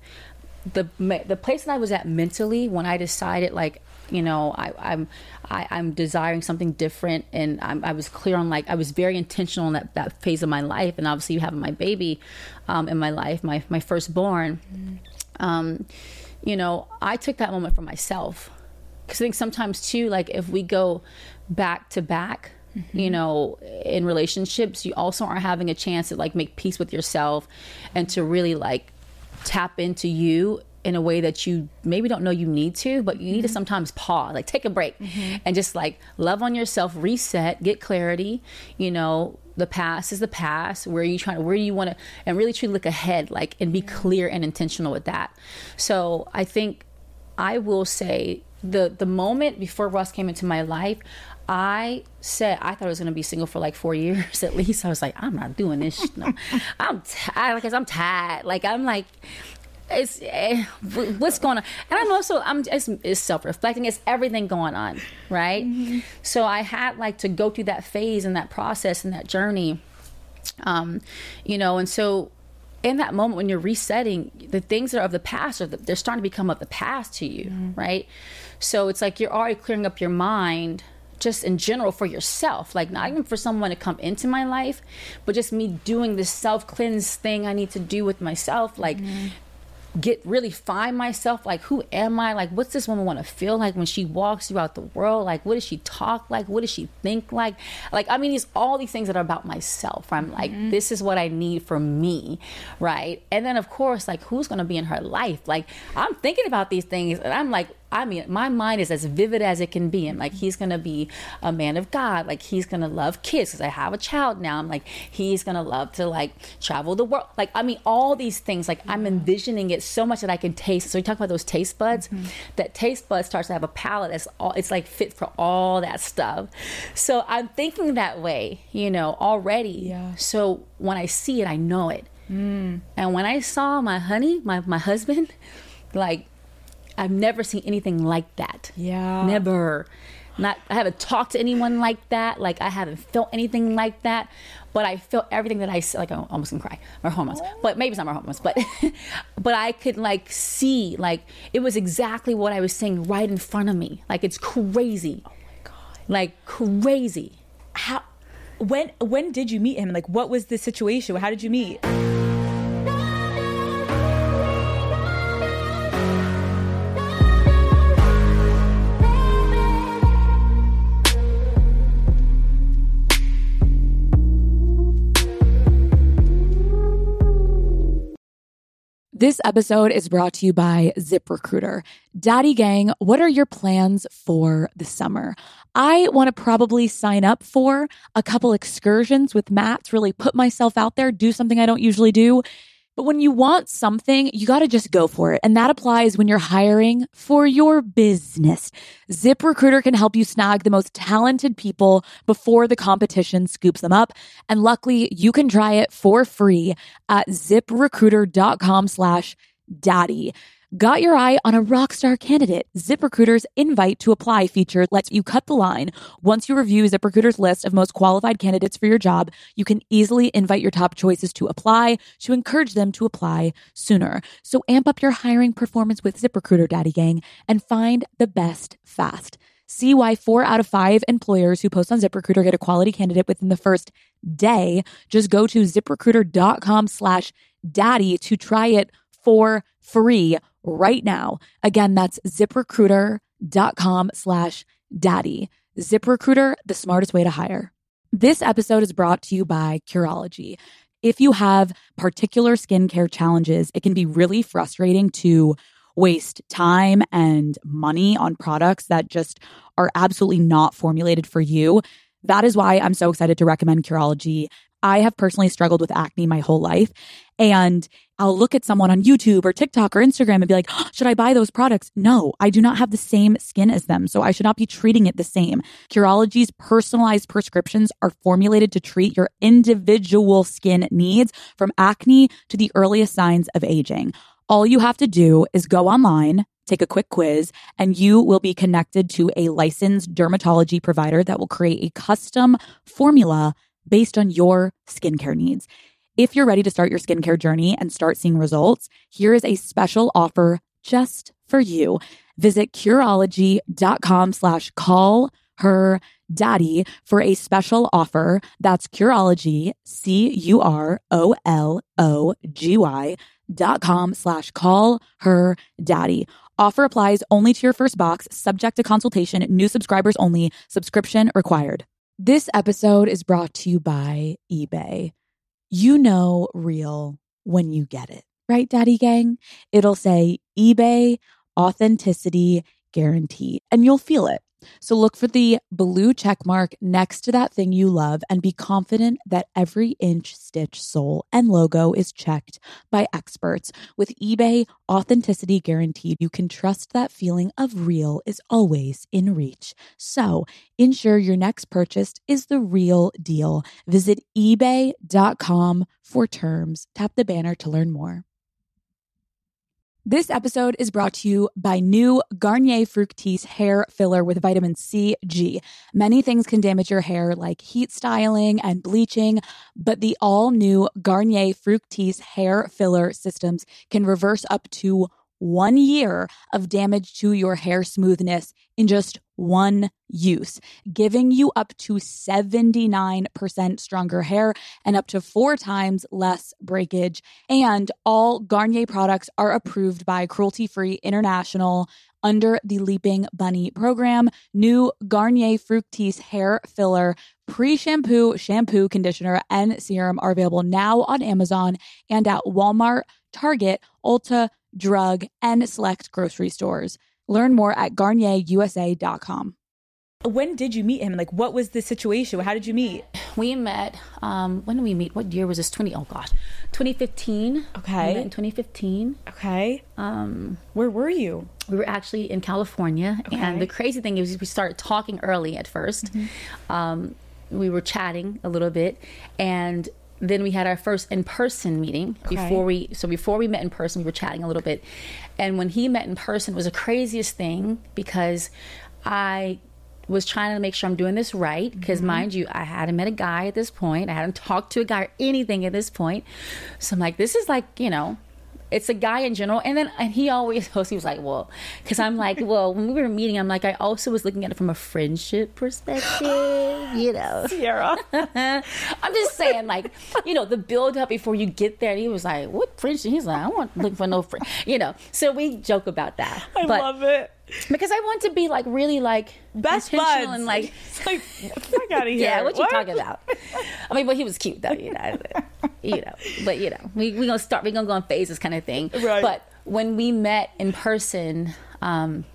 Speaker 1: the the place that I was at mentally when I decided like you know I, I'm I, I'm desiring something different and I'm, I was clear on like I was very intentional in that, that phase of my life and obviously having my baby um, in my life my my firstborn. Um, you know I took that moment for myself. Because I think sometimes too like if we go back to back you know in relationships you also aren't having a chance to like make peace with yourself and to really like tap into you in a way that you maybe don't know you need to, but you need to mm-hmm. sometimes pause, like take a break mm-hmm. and just like love on yourself, reset, get clarity. You know, the past is the past. Where are you trying to, where do you want to, and really truly look ahead, like, and be clear and intentional with that. So I think I will say the the moment before Russ came into my life, I said I thought I was going to be single for like four years at least. I was like, I'm not doing this. No. I'm tired. Like, 'cause I'm tired. Like, I'm like, it's eh, what's going on. And I'm also I'm it's, it's self reflecting. It's everything going on, right? So I had like to go through that phase and that process and that journey um, you know, and so in that moment when you're resetting, the things that are of the past are the, they're starting to become of the past to you, right? So it's like you're already clearing up your mind just in general for yourself, like not even for someone to come into my life, but just me doing this self cleanse thing I need to do with myself, like get really find myself like who am i? Like what's this woman want to feel like when she walks throughout the world? Like what does she talk like? What does she think like? Like i mean it's all these things that are about myself. I'm like mm-hmm. this is what i need for me right? And then of course like who's going to be in her life? Like i'm thinking about these things and i'm like I mean, my mind is as vivid as it can be. I'm like, he's gonna be a man of God. Like, he's gonna love kids because I have a child now. I'm like, he's gonna love to like travel the world. Like, I mean, all these things. Like, I'm envisioning it so much that I can taste. So we talk about those taste buds. Mm-hmm. That taste bud starts to have a palate that's all. It's like fit for all that stuff. So I'm thinking that way, you know, already.
Speaker 3: Yeah.
Speaker 1: So when I see it, I know it. Mm. And when I saw my honey, my my husband, like I've never seen anything like that.
Speaker 3: Yeah.
Speaker 1: Never. Not I haven't talked to anyone like that. Like I haven't felt anything like that. But I felt everything that I like. I'm almost gonna cry. My hormones, oh. but maybe it's not my hormones. But, but I could like see like it was exactly what I was saying right in front of me. Like it's crazy. Oh my god. Like crazy.
Speaker 3: How
Speaker 6: When when did you meet him? Like, what was the situation? How did you meet?
Speaker 3: This episode is brought to you by ZipRecruiter. Daddy Gang, what are your plans for the summer? I want to probably sign up for a couple excursions with Matt's, really put myself out there, do something I don't usually do. But when you want something, you got to just go for it. And that applies when you're hiring for your business. ZipRecruiter can help you snag the most talented people before the competition scoops them up. And luckily, you can try it for free at ziprecruiter.com slash daddy. Got your eye on a rock star candidate? ZipRecruiter's invite to apply feature lets you cut the line. Once you review ZipRecruiter's list of most qualified candidates for your job, you can easily invite your top choices to apply to encourage them to apply sooner. So amp up your hiring performance with ZipRecruiter, Daddy Gang, and find the best fast. See why four out of five employers who post on ZipRecruiter get a quality candidate within the first day. Just go to ziprecruiter.com slash daddy to try it for free right now. Again, that's ziprecruiter.com slash daddy. ZipRecruiter, the smartest way to hire. This episode is brought to you by Curology. If you have particular skincare challenges, it can be really frustrating to waste time and money on products that just are absolutely not formulated for you. That is why I'm so excited to recommend Curology. I have personally struggled with acne my whole life. And I'll look at someone on YouTube or TikTok or Instagram and be like, oh, should I buy those products? No, I do not have the same skin as them. So I should not be treating it the same. Curology's personalized prescriptions are formulated to treat your individual skin needs from acne to the earliest signs of aging. All you have to do is go online, take a quick quiz, and you will be connected to a licensed dermatology provider that will create a custom formula based on your skincare needs. If you're ready to start your skincare journey and start seeing results, here is a special offer just for you. Visit Curology.com slash call her daddy for a special offer. That's Curology, C-U-R-O-L-O-G-Y dot com slash call her daddy. Offer applies only to your first box, subject to consultation, new subscribers only, subscription required. This episode is brought to you by eBay. You know real when you get it, right, Daddy Gang? It'll say eBay authenticity guarantee, and you'll feel it. So look for the blue check mark next to that thing you love and be confident that every inch, stitch, sole, and logo is checked by experts. With eBay Authenticity Guaranteed, you can trust that feeling of real is always in reach. So ensure your next purchase is the real deal. Visit eBay.com for terms. Tap the banner to learn more. This episode is brought to you by new Garnier Fructis hair filler with vitamin C, G. Many things can damage your hair, like heat styling and bleaching, but the all new Garnier Fructis hair filler systems can reverse up to one year of damage to your hair smoothness in just one use, giving you up to 79% stronger hair and up to four times less breakage. And all Garnier products are approved by Cruelty Free International under the Leaping Bunny program. New Garnier Fructis hair filler, pre shampoo, shampoo, conditioner, and serum are available now on Amazon and at Walmart, Target, Ulta, Drug, and select grocery stores. Learn more at garnierusa.com.
Speaker 6: When did you meet him? Like, what was the situation? How did you meet?
Speaker 1: We met, um, when did we meet? What year was this? 20, oh gosh, 2015.
Speaker 6: Okay.
Speaker 1: We met in 2015.
Speaker 6: Okay.
Speaker 1: Um,
Speaker 6: Where were you?
Speaker 1: we were actually in California,
Speaker 6: Okay.
Speaker 1: and the crazy thing is we started talking early at 1st Um, we were chatting a little bit, and then we had our first in-person meeting before we. So before we met in person, we were chatting a little bit, and when he met in person, it was the craziest thing because I was trying to make sure I'm doing this right because mm-hmm. mind you, I hadn't met a guy at this point. I hadn't talked to a guy or anything at this point. So I'm like, this is like, you know, it's a guy in general. And then and he always he was like, well, because I'm like, well, when we were meeting, I'm like, I also was looking at it from a friendship perspective, you know.
Speaker 3: Ciara.
Speaker 1: I'm just saying, like, you know, the build up before you get there. And he was like, "What friendship?" He's like, "I want looking for no friend," you know. So we joke about that.
Speaker 3: I
Speaker 1: but,
Speaker 3: love it.
Speaker 1: Because I want to be like really like
Speaker 3: Best buds.
Speaker 1: and like.
Speaker 3: It's like, fuck out of here.
Speaker 1: Yeah, what you talking about? I mean, but he was cute though, you know. you know, but you know, we we gonna start. We gonna go in phases, kind of thing.
Speaker 3: Right.
Speaker 1: But when we met in person, um,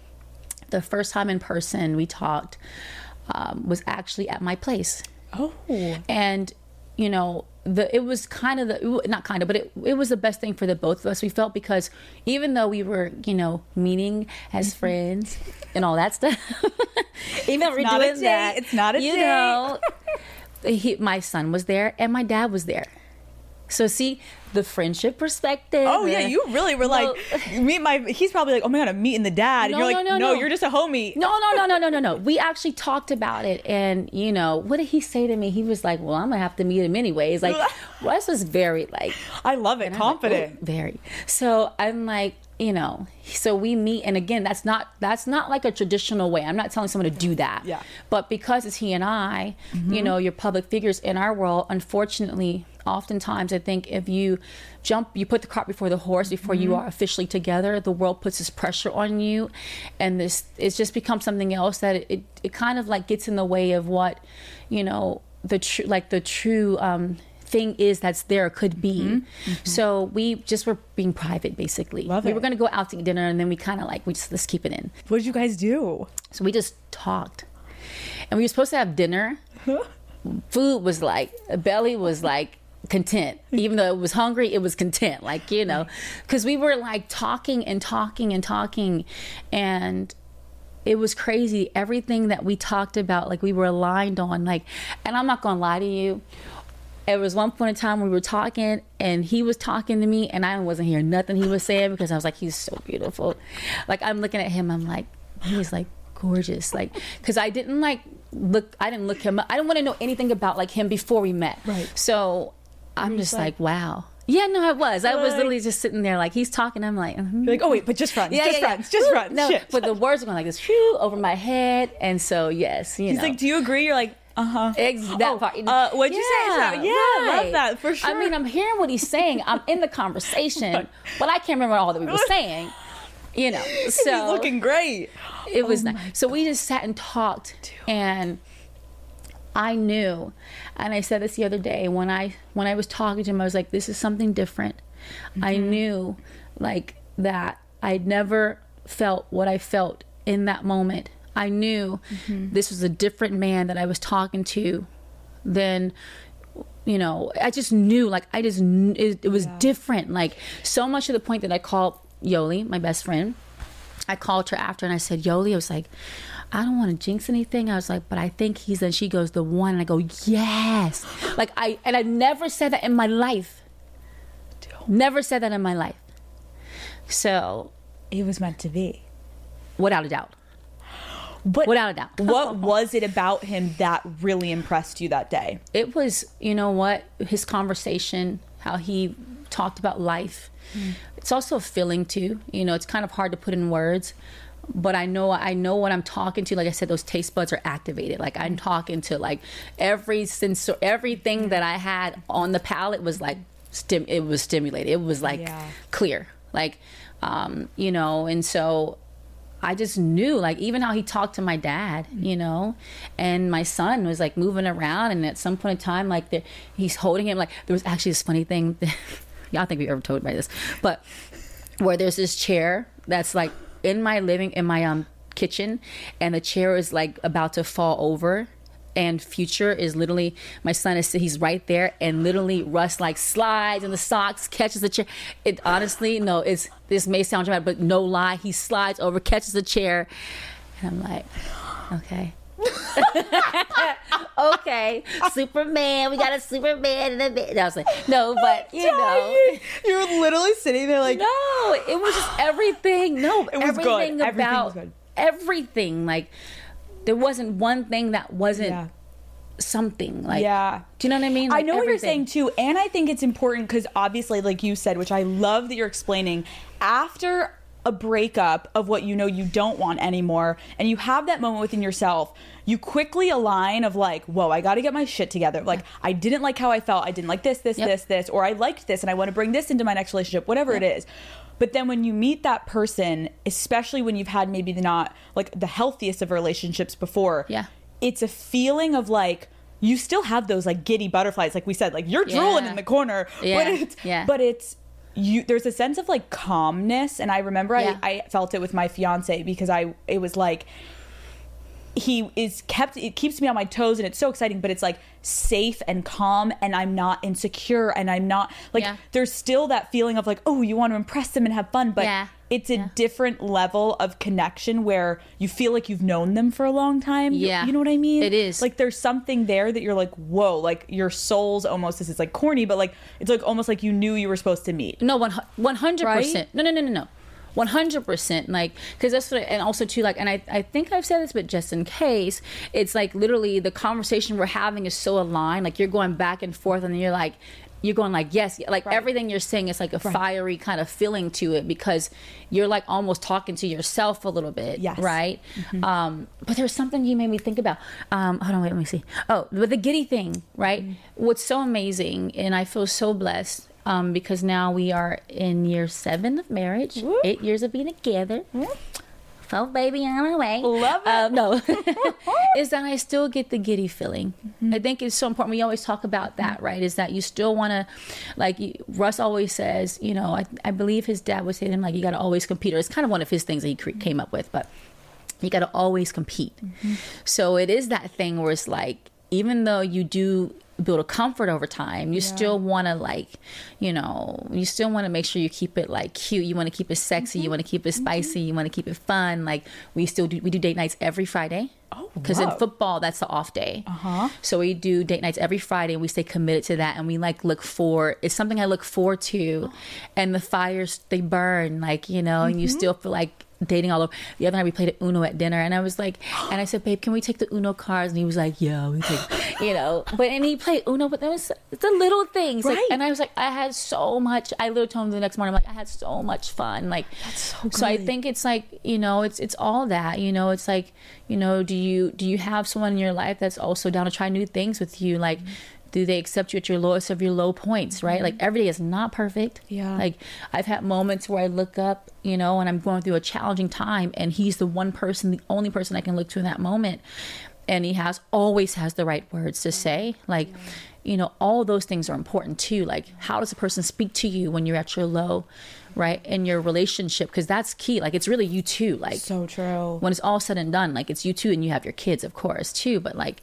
Speaker 1: the first time in person we talked um, was actually at my place,
Speaker 3: Oh.
Speaker 1: and you know, the it was kind of the not kind of, but it it was the best thing for the both of us. We felt because even though we were you know meeting as
Speaker 3: Mm-hmm.
Speaker 1: friends and all that stuff, even though we're
Speaker 3: not a
Speaker 1: doing that,
Speaker 3: It's not a
Speaker 1: you
Speaker 3: date.
Speaker 1: know, he, my son was there and my dad was there. So see the friendship perspective.
Speaker 3: Oh yeah,
Speaker 1: uh,
Speaker 3: you really were like meet my. He's probably like, oh my god, I'm meeting the dad,
Speaker 1: No,
Speaker 3: and you're like,
Speaker 1: no, no, no.
Speaker 3: you're just a homie.
Speaker 1: No, no, no, no, no, no, no. We actually talked about it, and you know, what did he say to me? He was like, "Well, I'm gonna have to meet him anyways." Like, Russ was very like
Speaker 3: I love it,
Speaker 1: I'm like,
Speaker 3: confident.
Speaker 1: "Oh," very. So I'm like, you know, so we meet, and again, that's not that's not like a traditional way. I'm not telling someone to do that.
Speaker 3: Yeah.
Speaker 1: But because it's he and I, you know, you're public figures in our world. Unfortunately, oftentimes I think if you jump, you put the cart before the horse before you are officially together. The world puts this pressure on you, and this it's just become something else that it it, it kind of like gets in the way of what, you know, the true like the true. um thing is that's there could be mm-hmm. Mm-hmm. so we just were being private basically
Speaker 3: Love
Speaker 1: we
Speaker 3: it.
Speaker 1: were going to go out to eat dinner and then we kind of like we just let's keep it in
Speaker 3: What did you guys do?
Speaker 1: so we just talked. And we were supposed to have dinner. Food was like, belly was like content. Even though it was hungry, it was content. Like, you know, because we were like talking and talking and talking. And it was crazy. Everything that we talked about, like we were aligned on. Like, and I'm not to lie to you. It was one point in time we were talking and he was talking to me and I wasn't hearing nothing he was saying because I was like, he's so beautiful. Like I'm looking at him, I'm like, he's like gorgeous. Like, cause I didn't like look, I didn't look him up. I didn't want to know anything about like him before we met.
Speaker 3: Right.
Speaker 1: So I'm just like, wow. Yeah, no, I was. I was literally just sitting there like he's talking. I'm like, mhm.
Speaker 3: You're like, oh wait, but just friends, just friends, just
Speaker 1: Woo.
Speaker 3: friends.
Speaker 1: No,
Speaker 3: Shit.
Speaker 1: but the words are going like this, whew, over my head. And so, yes, you
Speaker 3: He's
Speaker 1: know.
Speaker 3: like, do you agree? You're like, uh huh.
Speaker 1: Ex- that
Speaker 3: Oh,
Speaker 1: part.
Speaker 3: uh, what'd you say? So- yeah, I love that, for sure.
Speaker 1: I mean, I'm hearing what he's saying. I'm in the conversation, but I can't remember all that we were saying. You know, so
Speaker 3: looking great.
Speaker 1: it was nice. So we just sat and talked, and I knew, and I said this the other day when I when I was talking to him, I was like, "This is something different." I
Speaker 3: Mm-hmm.
Speaker 1: knew, like that, I'd never felt what I felt in that moment. I knew
Speaker 3: Mm-hmm.
Speaker 1: this was a different man that I was talking to than you know i just knew like i just it, it was different like so much to the point that i called yoli my best friend. I called her after and i said yoli i was like i don't want to jinx anything. I was like but i think he's and she goes the one. And i go yes. Like i and i never said that in my life. Never said that in my life. So
Speaker 3: It was meant to be.
Speaker 1: without a doubt
Speaker 3: But
Speaker 1: without a doubt.
Speaker 3: what was it about him that really impressed you that day?
Speaker 1: it was you know what his conversation how he talked about life. It's also a feeling too you know it's kind of hard to put in words but i know i know what i'm talking to like i said those taste buds are activated. Like i'm talking to like every sensor everything that i had on the palate was like stim it was stimulated. It was like
Speaker 3: Yeah.
Speaker 1: clear. Like um you know and so I just knew, like, even how he talked to my dad, you know, and my son was like moving around, and at some point in time, like, the, he's holding him. Like, there was actually this funny thing. Y'all think we ever told about this, but where there's this chair that's like in my living, in my um kitchen, and the chair is like about to fall over. And future is literally my son is he's right there and literally Russ like slides in the socks catches the chair. It honestly no it's this may sound dramatic but no lie he slides over catches the chair and I'm like okay okay Superman we got a Superman in a bit. I was like no but you know
Speaker 3: you were literally sitting there like,
Speaker 1: no, it was just everything. No,
Speaker 3: It was good.
Speaker 1: everything
Speaker 3: Everything
Speaker 1: about
Speaker 3: was good.
Speaker 1: everything. Like there wasn't one thing that wasn't
Speaker 3: Yeah.
Speaker 1: something. Like,
Speaker 3: Yeah.
Speaker 1: do you know what I mean?
Speaker 3: I
Speaker 1: Like,
Speaker 3: know what you're saying too, and I think it's important because obviously, like you said, which I love that you're explaining, after a breakup of what you know you don't want anymore, and you have that moment within yourself, you quickly align of like, whoa, I got to get my shit together. Like, I didn't like how I felt. I didn't like this, this,
Speaker 1: Yep.
Speaker 3: this, this, or I liked this, and I want to bring this into my next relationship, whatever it is. But then when you meet that person, especially when you've had maybe not like the healthiest of relationships before,
Speaker 1: Yeah.
Speaker 3: it's a feeling of like you still have those like giddy butterflies like we said like you're drooling in the corner
Speaker 1: Yeah.
Speaker 3: but it's
Speaker 1: Yeah.
Speaker 3: but it's you there's a sense of like calmness and i remember
Speaker 1: Yeah.
Speaker 3: I, I felt it with my fiance because i it was like he is kept it keeps me on my toes and it's so exciting but it's like safe and calm and i'm not insecure and i'm not like
Speaker 1: Yeah.
Speaker 3: there's still that feeling of like oh you want to impress them and have fun but
Speaker 1: Yeah.
Speaker 3: it's a
Speaker 1: Yeah.
Speaker 3: different level of connection where you feel like you've known them for a long time
Speaker 1: Yeah.
Speaker 3: you know what i mean
Speaker 1: It is.
Speaker 3: like there's something there that you're like whoa like your soul's almost this is like corny but like it's like almost like you knew you were supposed to meet
Speaker 1: No, one one hundred
Speaker 3: Right?
Speaker 1: percent. No, no, no, no, no. One hundred percent. Like, because that's what, I, and also too, like, and I, I think I've said this, but just in case, it's like literally the conversation we're having is so aligned. Like, you're going back and forth, and you're like, you're going like, yes, like everything you're saying is like a fiery kind of feeling to it because you're like almost talking to yourself a little bit,
Speaker 3: Yes.
Speaker 1: right? Um, but there's something you made me think about. Um, hold on, wait, let me see. Oh, but the giddy thing, right? What's so amazing, and I feel so blessed um, because now we are in year seven of marriage, eight years of being together. Fourth baby on the way.
Speaker 3: Love it.
Speaker 1: Um, no, is that I still get the giddy feeling. I think it's so important. We always talk about that, right? Is that you still want to, like Russ always says, you know, I, I believe his dad would say to him, like, you got to always compete. Or it's kind of one of his things that he cre- came up with, but you got to always compete. So it is that thing where it's like, even though you do build a comfort over time, you still want to like, you know, you still want to make sure you keep it like cute. You want to keep it sexy. You want to keep it spicy. You want to keep it fun. Like we still do, we do date nights every Friday.
Speaker 3: Oh,
Speaker 1: because in football that's the off day.
Speaker 3: Uh-huh.
Speaker 1: So we do date nights every Friday, and we stay committed to that, and we like look for. It's something I look forward to, and the fires they burn, like you know, and you
Speaker 3: Mm-hmm.
Speaker 1: still feel like dating all over. The other night we played at Uno at dinner, and I was like, and I said, "Babe, can we take the Uno cards?" And he was like, "Yeah, we take," you know. But and he played Uno, but that was it's the little things, like, and I was like, I had so much. I literally told him the next morning, I'm like, I had so much fun, like.
Speaker 3: so
Speaker 1: So I think it's like you know, it's it's all that you know. It's like you know, do you do you have someone in your life that's also down to try new things with you, like. Do they accept you at your lowest of your low points, right? Mm-hmm. Like every day is not perfect.
Speaker 3: Yeah.
Speaker 1: Like I've had moments where I look up, you know, and I'm going through a challenging time, and he's the one person, the only person I can look to in that moment, and he has always has the right words to say. Like, you know, all those things are important too. Like, how does a person speak to you when you're at your low, right? In your relationship, because that's key. Like, it's really you too. Like,
Speaker 3: so true
Speaker 1: when it's all said and done, like it's you too, and you have your kids, of course, too. But like,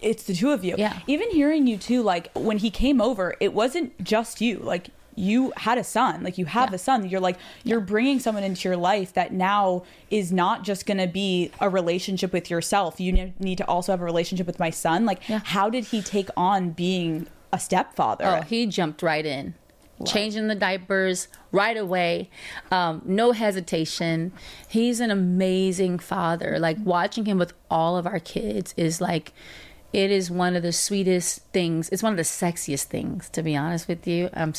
Speaker 3: it's the two of you.
Speaker 1: Yeah.
Speaker 3: Even hearing you too, like when he came over, it wasn't just you. Like you had a son. Like you have
Speaker 1: Yeah.
Speaker 3: a son. You're like you're bringing someone into your life that now is not just going to be a relationship with yourself. You need to also have a relationship with my son. Like
Speaker 1: Yeah.
Speaker 3: how did he take on being a stepfather?
Speaker 1: Oh, he jumped right in. Changing the diapers right away, um, no hesitation. He's an amazing father. Like watching him with all of our kids is like, it is one of the sweetest things. It's one of the sexiest things, to be honest with you. I'm,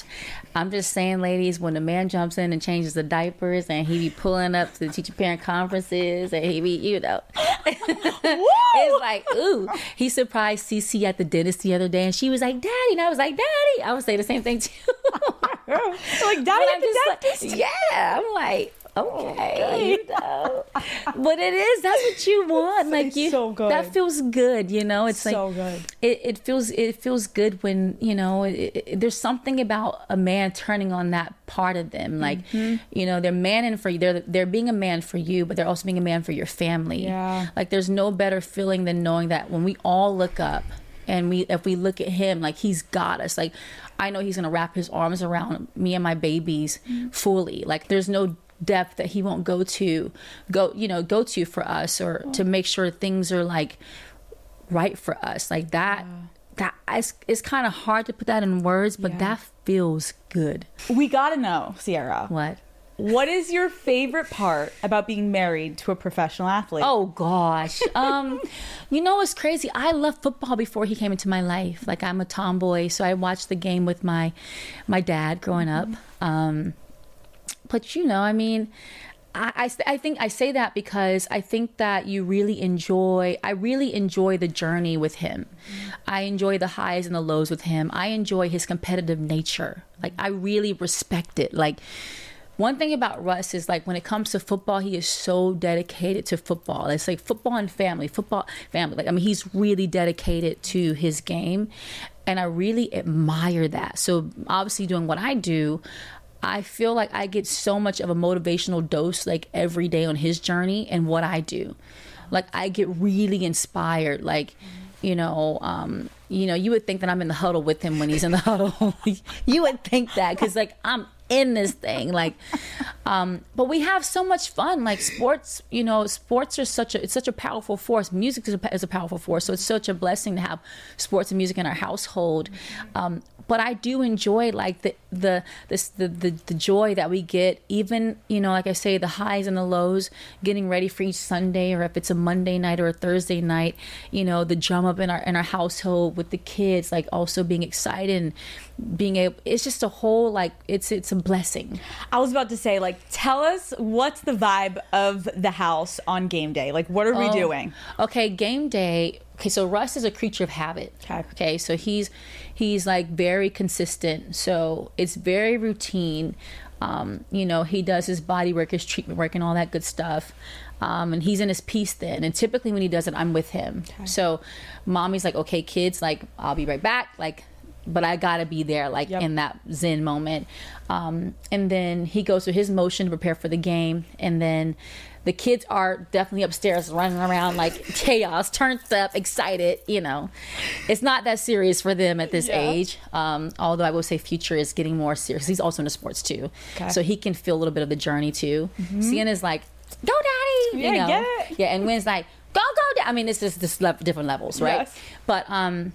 Speaker 1: I'm just saying, ladies, when a man jumps in and changes the diapers, and he be pulling up to the teacher parent conferences, and he be, you know, it's like, ooh. He surprised Cece at the dentist the other day, and she was like, "Daddy," and I was like, "Daddy." I would say the same thing too.
Speaker 3: like daddy at the
Speaker 1: just like,
Speaker 3: dentist.
Speaker 1: yeah, I'm like, okay, you know. But it is. That's what you want. Like you.
Speaker 3: so good.
Speaker 1: That feels good. You know. It's
Speaker 3: So
Speaker 1: like
Speaker 3: good.
Speaker 1: It, it feels. It feels good when you know. It, it, there's something about a man turning on that part of them. Like
Speaker 3: Mm-hmm.
Speaker 1: you know, they're manning for you. They're they're being a man for you, but they're also being a man for your family.
Speaker 3: Yeah.
Speaker 1: Like there's no better feeling than knowing that when we all look up and we if we look at him like he's got us like i know he's gonna wrap his arms around me and my babies fully like there's no depth that he won't go to go you know go to for us or to make sure things are like right for us like that that it's, it's kind of hard to put that in words but
Speaker 3: Yeah.
Speaker 1: that feels good
Speaker 3: We got to know, Ciara.
Speaker 1: what
Speaker 3: what is your favorite part about being married to a professional athlete?
Speaker 1: Oh gosh. Um, you know what's crazy? I loved football before he came into my life. Like I'm a tomboy, so I watched the game with my my dad growing up. Um, but you know, I mean, I, I, I think I say that because I think that you really enjoy, I really enjoy the journey with him. I enjoy the highs and the lows with him. I enjoy his competitive nature. Like, I really respect it. Like, one thing about Russ is like when it comes to football, he is so dedicated to football. It's like football and family, football, family. Like, I mean, he's really dedicated to his game. And I really admire that. So, obviously, doing what I do, I feel like I get so much of a motivational dose like every day on his journey and what I do. Like I get really inspired. Like, you know, um, you know, you would think that I'm in the huddle with him when he's in the huddle. you would think that because like I'm in this thing like um but we have so much fun like sports you know sports are such a it's such a powerful force music is a, is a powerful force so it's such a blessing to have sports and music in our household um but I do enjoy like the the this the, the the joy that we get even you know like I say the highs and the lows getting ready for each Sunday or if it's a Monday night or a Thursday night you know the drum up in our in our household with the kids like also being excited and being able it's just a whole like it's it's a blessing
Speaker 3: I was about to say, like, tell us what's the vibe of the house on game day? Like, what are we
Speaker 1: Oh,
Speaker 3: doing?
Speaker 1: Okay, game day. Okay, so Russ is a creature of habit.
Speaker 3: Okay.
Speaker 1: Okay, so he's he's like very consistent. So it's very routine. Um, you know, he does his body work, his treatment work, and all that good stuff. Um, and he's in his piece then. And typically when he does it, I'm with him. So mommy's like, okay, kids, like I'll be right back. Like but I gotta be there, like
Speaker 3: Yep.
Speaker 1: in that zen moment. Um, and then he goes through his motion to prepare for the game, and then the kids are definitely upstairs running around like chaos, turned up, excited. You know, it's not that serious for them at this
Speaker 3: Yeah.
Speaker 1: age. Um, although I will say, Future is getting more serious. He's also into sports too,
Speaker 3: Okay.
Speaker 1: so he can feel a little bit of the journey too. Sienna's like, "Go, daddy!"
Speaker 3: Yeah,
Speaker 1: you know,
Speaker 3: get it.
Speaker 1: yeah, and Wynn's like, "Go, go!" Dad. I mean, it's just this lev- different levels, right?
Speaker 3: Yes.
Speaker 1: But um,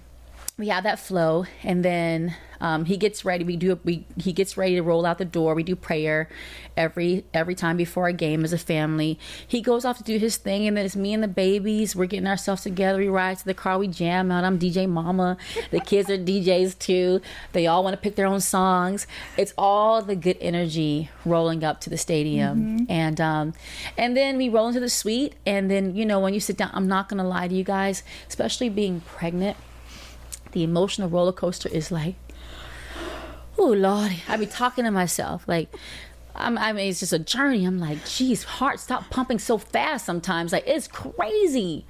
Speaker 1: we have that flow and then um, he gets ready. We do we he gets ready to roll out the door. We do prayer every every time before a game as a family. He goes off to do his thing and then it's me and the babies. We're getting ourselves together. We ride to the car. We jam out. I'm dj mama. The kids are djs too. They all want to pick their own songs. It's all the good energy rolling up to the stadium. And um and then we roll into the suite and then you know when you sit down i'm not gonna lie to you guys especially being pregnant the emotional roller coaster is like, oh lordy, I be talking to myself like. I'm, I mean, it's just a journey. I'm like, geez, heart stop pumping so fast sometimes. Like, it's crazy.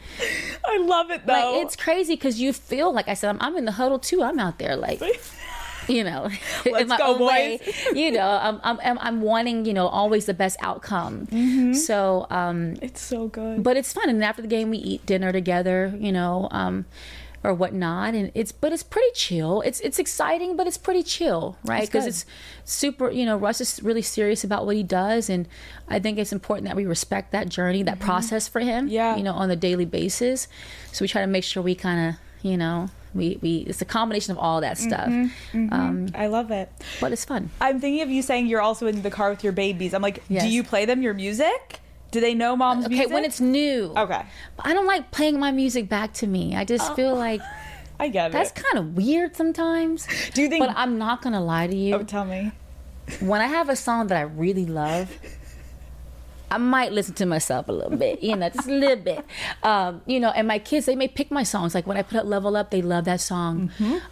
Speaker 3: I love it though.
Speaker 1: Like, it's crazy because you feel like I said, I'm, I'm in the huddle too. I'm out there, like, you know,
Speaker 3: Let's
Speaker 1: in my
Speaker 3: go,
Speaker 1: own way. You know, I'm, I'm, I'm- I'm wanting, you know, always the best outcome.
Speaker 3: Mm-hmm.
Speaker 1: So, um,
Speaker 3: it's so good.
Speaker 1: but it's fun. And after the game, we eat dinner together, you know, um, or whatnot. And it's, but it's pretty chill. It's, it's exciting, but it's pretty chill, right? Because it's super, you know, Russ is really serious about what he does. And I think it's important that we respect that journey, that process for him,
Speaker 3: Mm-hmm. Yeah.
Speaker 1: you know, on a daily basis. So we try to make sure we kind of, you know, we, we, it's a combination of all that stuff.
Speaker 3: Mm-hmm.
Speaker 1: Um,
Speaker 3: I love it.
Speaker 1: but it's fun.
Speaker 3: I'm thinking of you saying you're also in the car with your babies. I'm like,
Speaker 1: Yes.
Speaker 3: do you play them your music? Do they know mom's
Speaker 1: Okay,
Speaker 3: music?
Speaker 1: when it's new.
Speaker 3: Okay.
Speaker 1: But I don't like playing my music back to me. I just feel like
Speaker 3: I get
Speaker 1: That's
Speaker 3: it.
Speaker 1: kind of weird sometimes.
Speaker 3: Do you think-
Speaker 1: But I'm not gonna lie to you.
Speaker 3: Oh, tell me.
Speaker 1: When I have a song that I really love, I might listen to myself a little bit, you know, just a little bit. Um, you know, and my kids, they may pick my songs. Like when I put up Level Up, they love that song.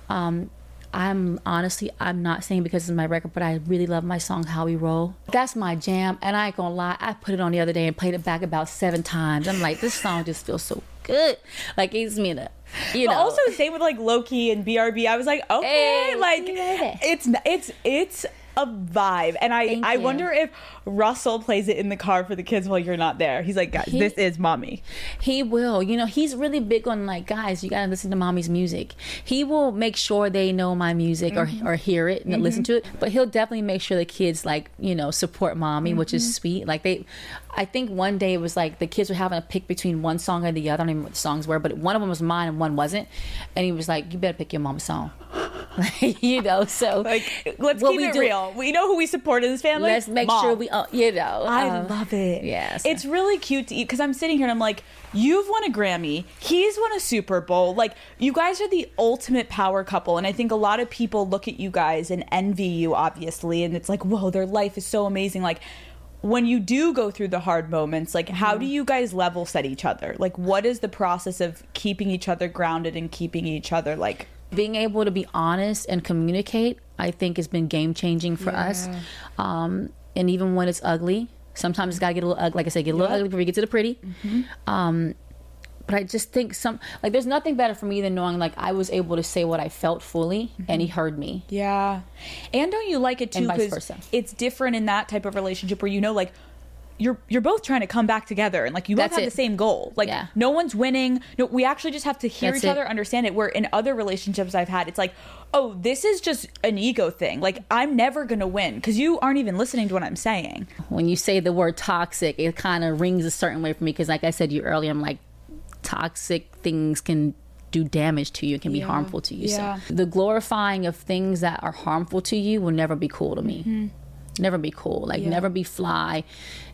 Speaker 1: Um, I'm honestly, I'm not saying because it's my record, but I really love my song "How We Roll." That's my jam, and I ain't gonna lie. I put it on the other day and played it back about seven times. I'm like, this song just feels so good. Like it's me the, you
Speaker 3: But
Speaker 1: know.
Speaker 3: also same with like Loki and BRB. I was like, okay,
Speaker 1: Hey,
Speaker 3: like
Speaker 1: it.
Speaker 3: it's it's it's a vibe, and I
Speaker 1: Thank
Speaker 3: I
Speaker 1: you.
Speaker 3: wonder if Russell plays it in the car for the kids while you're not there. He's like, guys,
Speaker 1: He-
Speaker 3: this is mommy.
Speaker 1: He will. You know, he's really big on like, guys, you gotta listen to mommy's music. He will make sure they know my music
Speaker 3: Mm-hmm.
Speaker 1: or, or hear it and listen to it. But he'll definitely make sure the kids like, you know, support mommy, which
Speaker 3: Mm-hmm.
Speaker 1: is sweet. Like they I think one day it was like the kids were having to pick between one song or the other. I don't even know what the songs were, but one of them was mine and one wasn't. And he was like, You better pick your mom's song. you know, so
Speaker 3: Like, let's keep it
Speaker 1: do-
Speaker 3: real. We know who we support in this family.
Speaker 1: Let's make
Speaker 3: Mom.
Speaker 1: sure we, uh, you know,
Speaker 3: I
Speaker 1: um,
Speaker 3: love it.
Speaker 1: yes.
Speaker 3: It's really cute to eat because I'm sitting here and I'm like, you've won a Grammy. He's won a Super Bowl. Like, you guys are the ultimate power couple. And I think a lot of people look at you guys and envy you, obviously. And it's like, whoa, their life is so amazing. Like, when you do go through the hard moments, like, how
Speaker 1: Mm-hmm.
Speaker 3: do you guys level set each other? Like, what is the process of keeping each other grounded and keeping each other, like,
Speaker 1: being able to be honest and communicate i think has been game changing for us. Um, and even when it's ugly sometimes it's got to get a little ugly like i said get a little ugly before we get to the pretty. Um, but i just think some like there's nothing better for me than knowing like i was able to say what i felt fully and he heard me.
Speaker 3: Yeah. And don't you like it too
Speaker 1: And vice
Speaker 3: because
Speaker 1: versa.
Speaker 3: it's different in that type of relationship where you know like you're you're both trying to come back together and like you both
Speaker 1: That's
Speaker 3: have
Speaker 1: it.
Speaker 3: the same goal. Like
Speaker 1: Yeah.
Speaker 3: no one's winning. No, we actually just have to hear
Speaker 1: That's
Speaker 3: each
Speaker 1: it.
Speaker 3: other, understand it. Where in other relationships I've had, it's like, oh, this is just an ego thing. Like I'm never gonna win because you aren't even listening to what I'm saying.
Speaker 1: when you say the word toxic it kind of rings a certain way for me because like i said to you earlier i'm like toxic things can do damage to you it can be harmful to you
Speaker 3: Yeah.
Speaker 1: so the glorifying of things that are harmful to you will never be cool to me
Speaker 3: Mm-hmm.
Speaker 1: Never be cool. Like never be fly.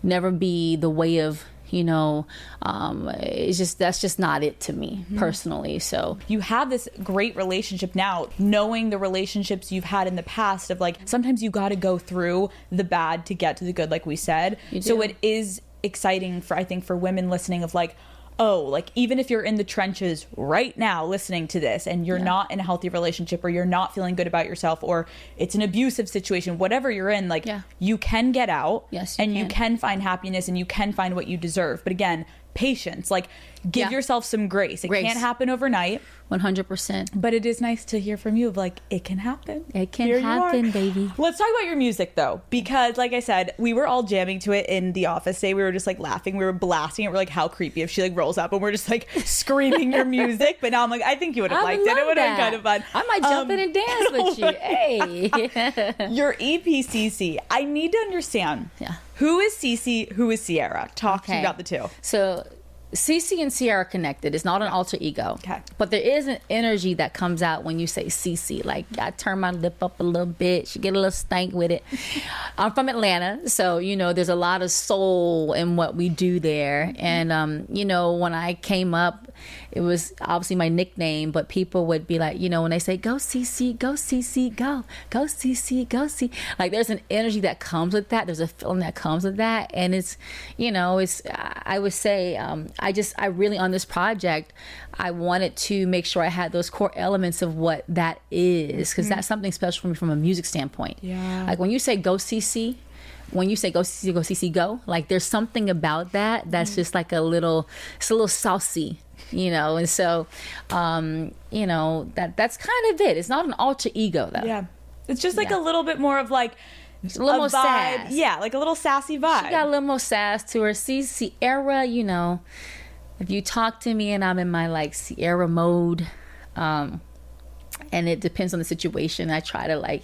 Speaker 1: Never be the way of you know um it's just that's just not it to me
Speaker 3: Mm-hmm.
Speaker 1: personally so.
Speaker 3: You have this great relationship now knowing the relationships you've had in the past of like sometimes you got to go through the bad to get to the good like we said. So it is exciting for i think for women listening of like oh like even if you're in the trenches right now listening to this and you're not in a healthy relationship or you're not feeling good about yourself or it's an abusive situation whatever you're in like
Speaker 1: Yeah.
Speaker 3: you can get out
Speaker 1: Yes, you
Speaker 3: and you
Speaker 1: can.
Speaker 3: can find happiness and you can find what you deserve but again patience like give
Speaker 1: Yeah.
Speaker 3: yourself some grace it
Speaker 1: Grace.
Speaker 3: can't happen overnight
Speaker 1: 100%
Speaker 3: but it is nice to hear from you of like it can happen.
Speaker 1: It can
Speaker 3: Here
Speaker 1: happen, baby.
Speaker 3: Let's talk about your music though, because like I said, we were all jamming to it in the office today. We were just like laughing, we were blasting it. We're like, how creepy if she like rolls up and we're just like screaming your music. But now I'm like, I think you would have liked it. It would have been kind of fun.
Speaker 1: I might jump
Speaker 3: Um,
Speaker 1: in and dance with you. Hey.
Speaker 3: Your EP CiCi. I need to understand.
Speaker 1: Yeah.
Speaker 3: Who is CiCi? Who is Ciara? Talk to me about the two.
Speaker 1: So CiCi and Ciara connected. It's not an alter ego.
Speaker 3: Okay.
Speaker 1: But there is an energy that comes out when you say CiCi. Like I turn my lip up a little bit. She get a little stank with it. I'm from Atlanta, so you know there's a lot of soul in what we do there. And um, you know, when I came up, it was obviously my nickname, but people would be like, you know, when they say go CiCi, go CiCi, go, go CiCi, go C. Like there's an energy that comes with that. There's a feeling that comes with that, and it's, you know, it's. I would say, um, I just, I really on this project, I wanted to make sure I had those core elements of what that is, because that's something special for me from a music standpoint.
Speaker 3: Yeah.
Speaker 1: Like when you say go CiCi, when you say go CiCi, go CiCi, go, like there's something about that that's just like a little, it's a little saucy, you know. And so, um, you know, that that's kind of it. It's not an alter ego though.
Speaker 3: Yeah. It's just like
Speaker 1: Yeah.
Speaker 3: a little bit more of like
Speaker 1: a little more
Speaker 3: vibe.
Speaker 1: sass.
Speaker 3: Yeah, like a little sassy vibe.
Speaker 1: She got a little more sass to her. See, Ciara, you know, if you talk to me and I'm in my like Ciara mode, um, and it depends on the situation, I try to like,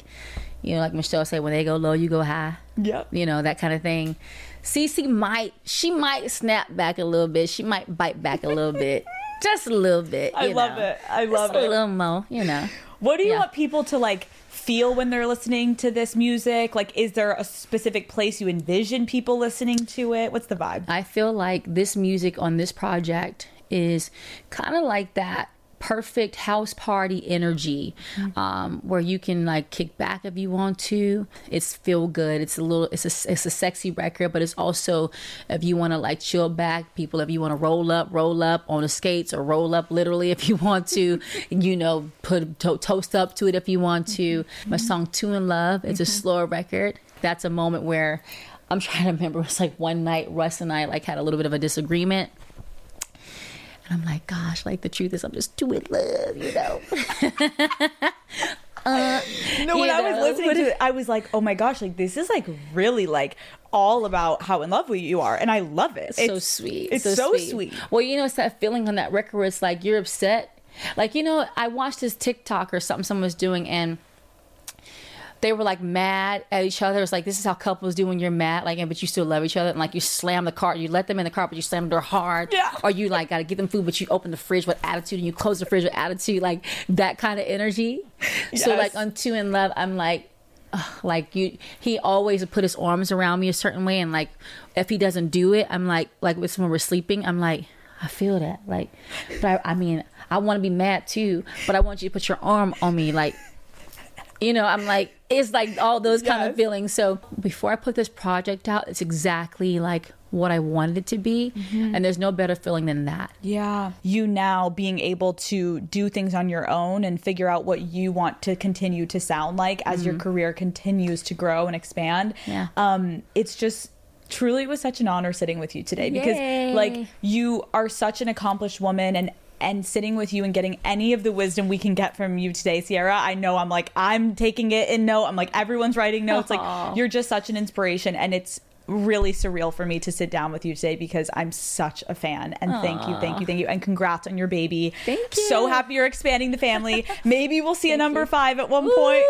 Speaker 1: you know, like Michelle said, when they go low, you go high.
Speaker 3: Yep.
Speaker 1: You know, that kind of thing. CiCi might, she might snap back a little bit. She might bite back a little bit. Just a little bit.
Speaker 3: I love
Speaker 1: know.
Speaker 3: it. I love
Speaker 1: Just
Speaker 3: it.
Speaker 1: A little more, you know.
Speaker 3: What do you
Speaker 1: Yeah.
Speaker 3: want people to like feel when they're listening to this music? Like, is there a specific place you envision people listening to it? What's the vibe?
Speaker 1: I feel like this music on this project is kind of like that perfect house party energy um, where you can like kick back if you want to. It's feel good. It's a little it's a, it's a sexy record but it's also if you want to like chill back people if you want to roll up roll up on the skates or roll up literally if you want to you know put to- toast up to it if you want to. My song two in love it's a slower record. That's a moment where i'm trying to remember it was like one night russ and i like had a little bit of a disagreement and I'm like, gosh, like the truth is, I'm just too in love, you know.
Speaker 3: Uh, no, when I was listening to it, I was like, oh my gosh, like this is like really like all about how in love you are. And I love it.
Speaker 1: so sweet.
Speaker 3: It's so, sweet.
Speaker 1: Well, you know, it's that feeling on that record where it's like you're upset. Like, you know, I watched this TikTok or something someone was doing, and they were like mad at each other. It's like this is how couples do when you're mad, like, but you still love each other. And like you slam the car, you let them in the car, but you slam the door hard.
Speaker 3: Yeah.
Speaker 1: Or you like got to give them food, but you open the fridge with attitude and you close the fridge with attitude, like that kind of energy.
Speaker 3: Yes.
Speaker 1: So like on Two in Love, I'm like. Like you, he always would put his arms around me a certain way, and like if he doesn't do it, I'm like, like with when we're sleeping, I'm like, I feel that, like, but I, I mean, I want to be mad too, but I want you to put your arm on me, like, you know, I'm like, it's like all those kind of feelings. So before I put this project out, it's exactly like what I wanted it to be.
Speaker 3: Mm-hmm.
Speaker 1: And there's no better feeling than that.
Speaker 3: Yeah. You now being able to do things on your own and figure out what you want to continue to sound like as your career continues to grow and expand.
Speaker 1: Yeah.
Speaker 3: Um, it's just truly it was such an honor sitting with you today because
Speaker 1: Yay.
Speaker 3: like you are such an accomplished woman and and sitting with you and getting any of the wisdom we can get from you today, Ciara, I know I'm like I'm taking it in note. I'm like everyone's writing notes. Like you're just such an inspiration, and it's really surreal for me to sit down with you today because I'm such a fan. And thank you, thank you, thank you, and congrats on your baby.
Speaker 1: Thank you.
Speaker 3: So happy you're expanding the family. Maybe we'll see a number five at one point.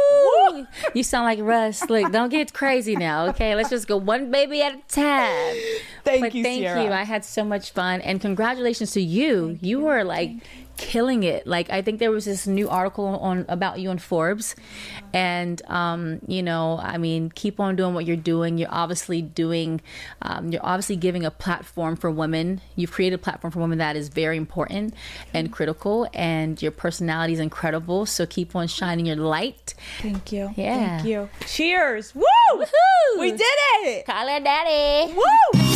Speaker 1: Woo! You sound like Russ. Look, don't get crazy now, okay? Let's just go one baby at a time.
Speaker 3: Thank
Speaker 1: but
Speaker 3: you,
Speaker 1: thank
Speaker 3: Ciara.
Speaker 1: you. I had so much fun, and congratulations to you. you were like killing it. Like I think there was this new article on about you on Forbes, and um, you know, I mean, keep on doing what you're doing. You're obviously doing, um, you're obviously giving a platform for women. You've created a platform for women that is very important and critical, and your personality is incredible. So keep on shining your light.
Speaker 3: Thank you.
Speaker 1: Yeah.
Speaker 3: Thank you. Cheers. Woo!
Speaker 1: Woohoo!
Speaker 3: We did it.
Speaker 1: Call her daddy.
Speaker 3: Woo!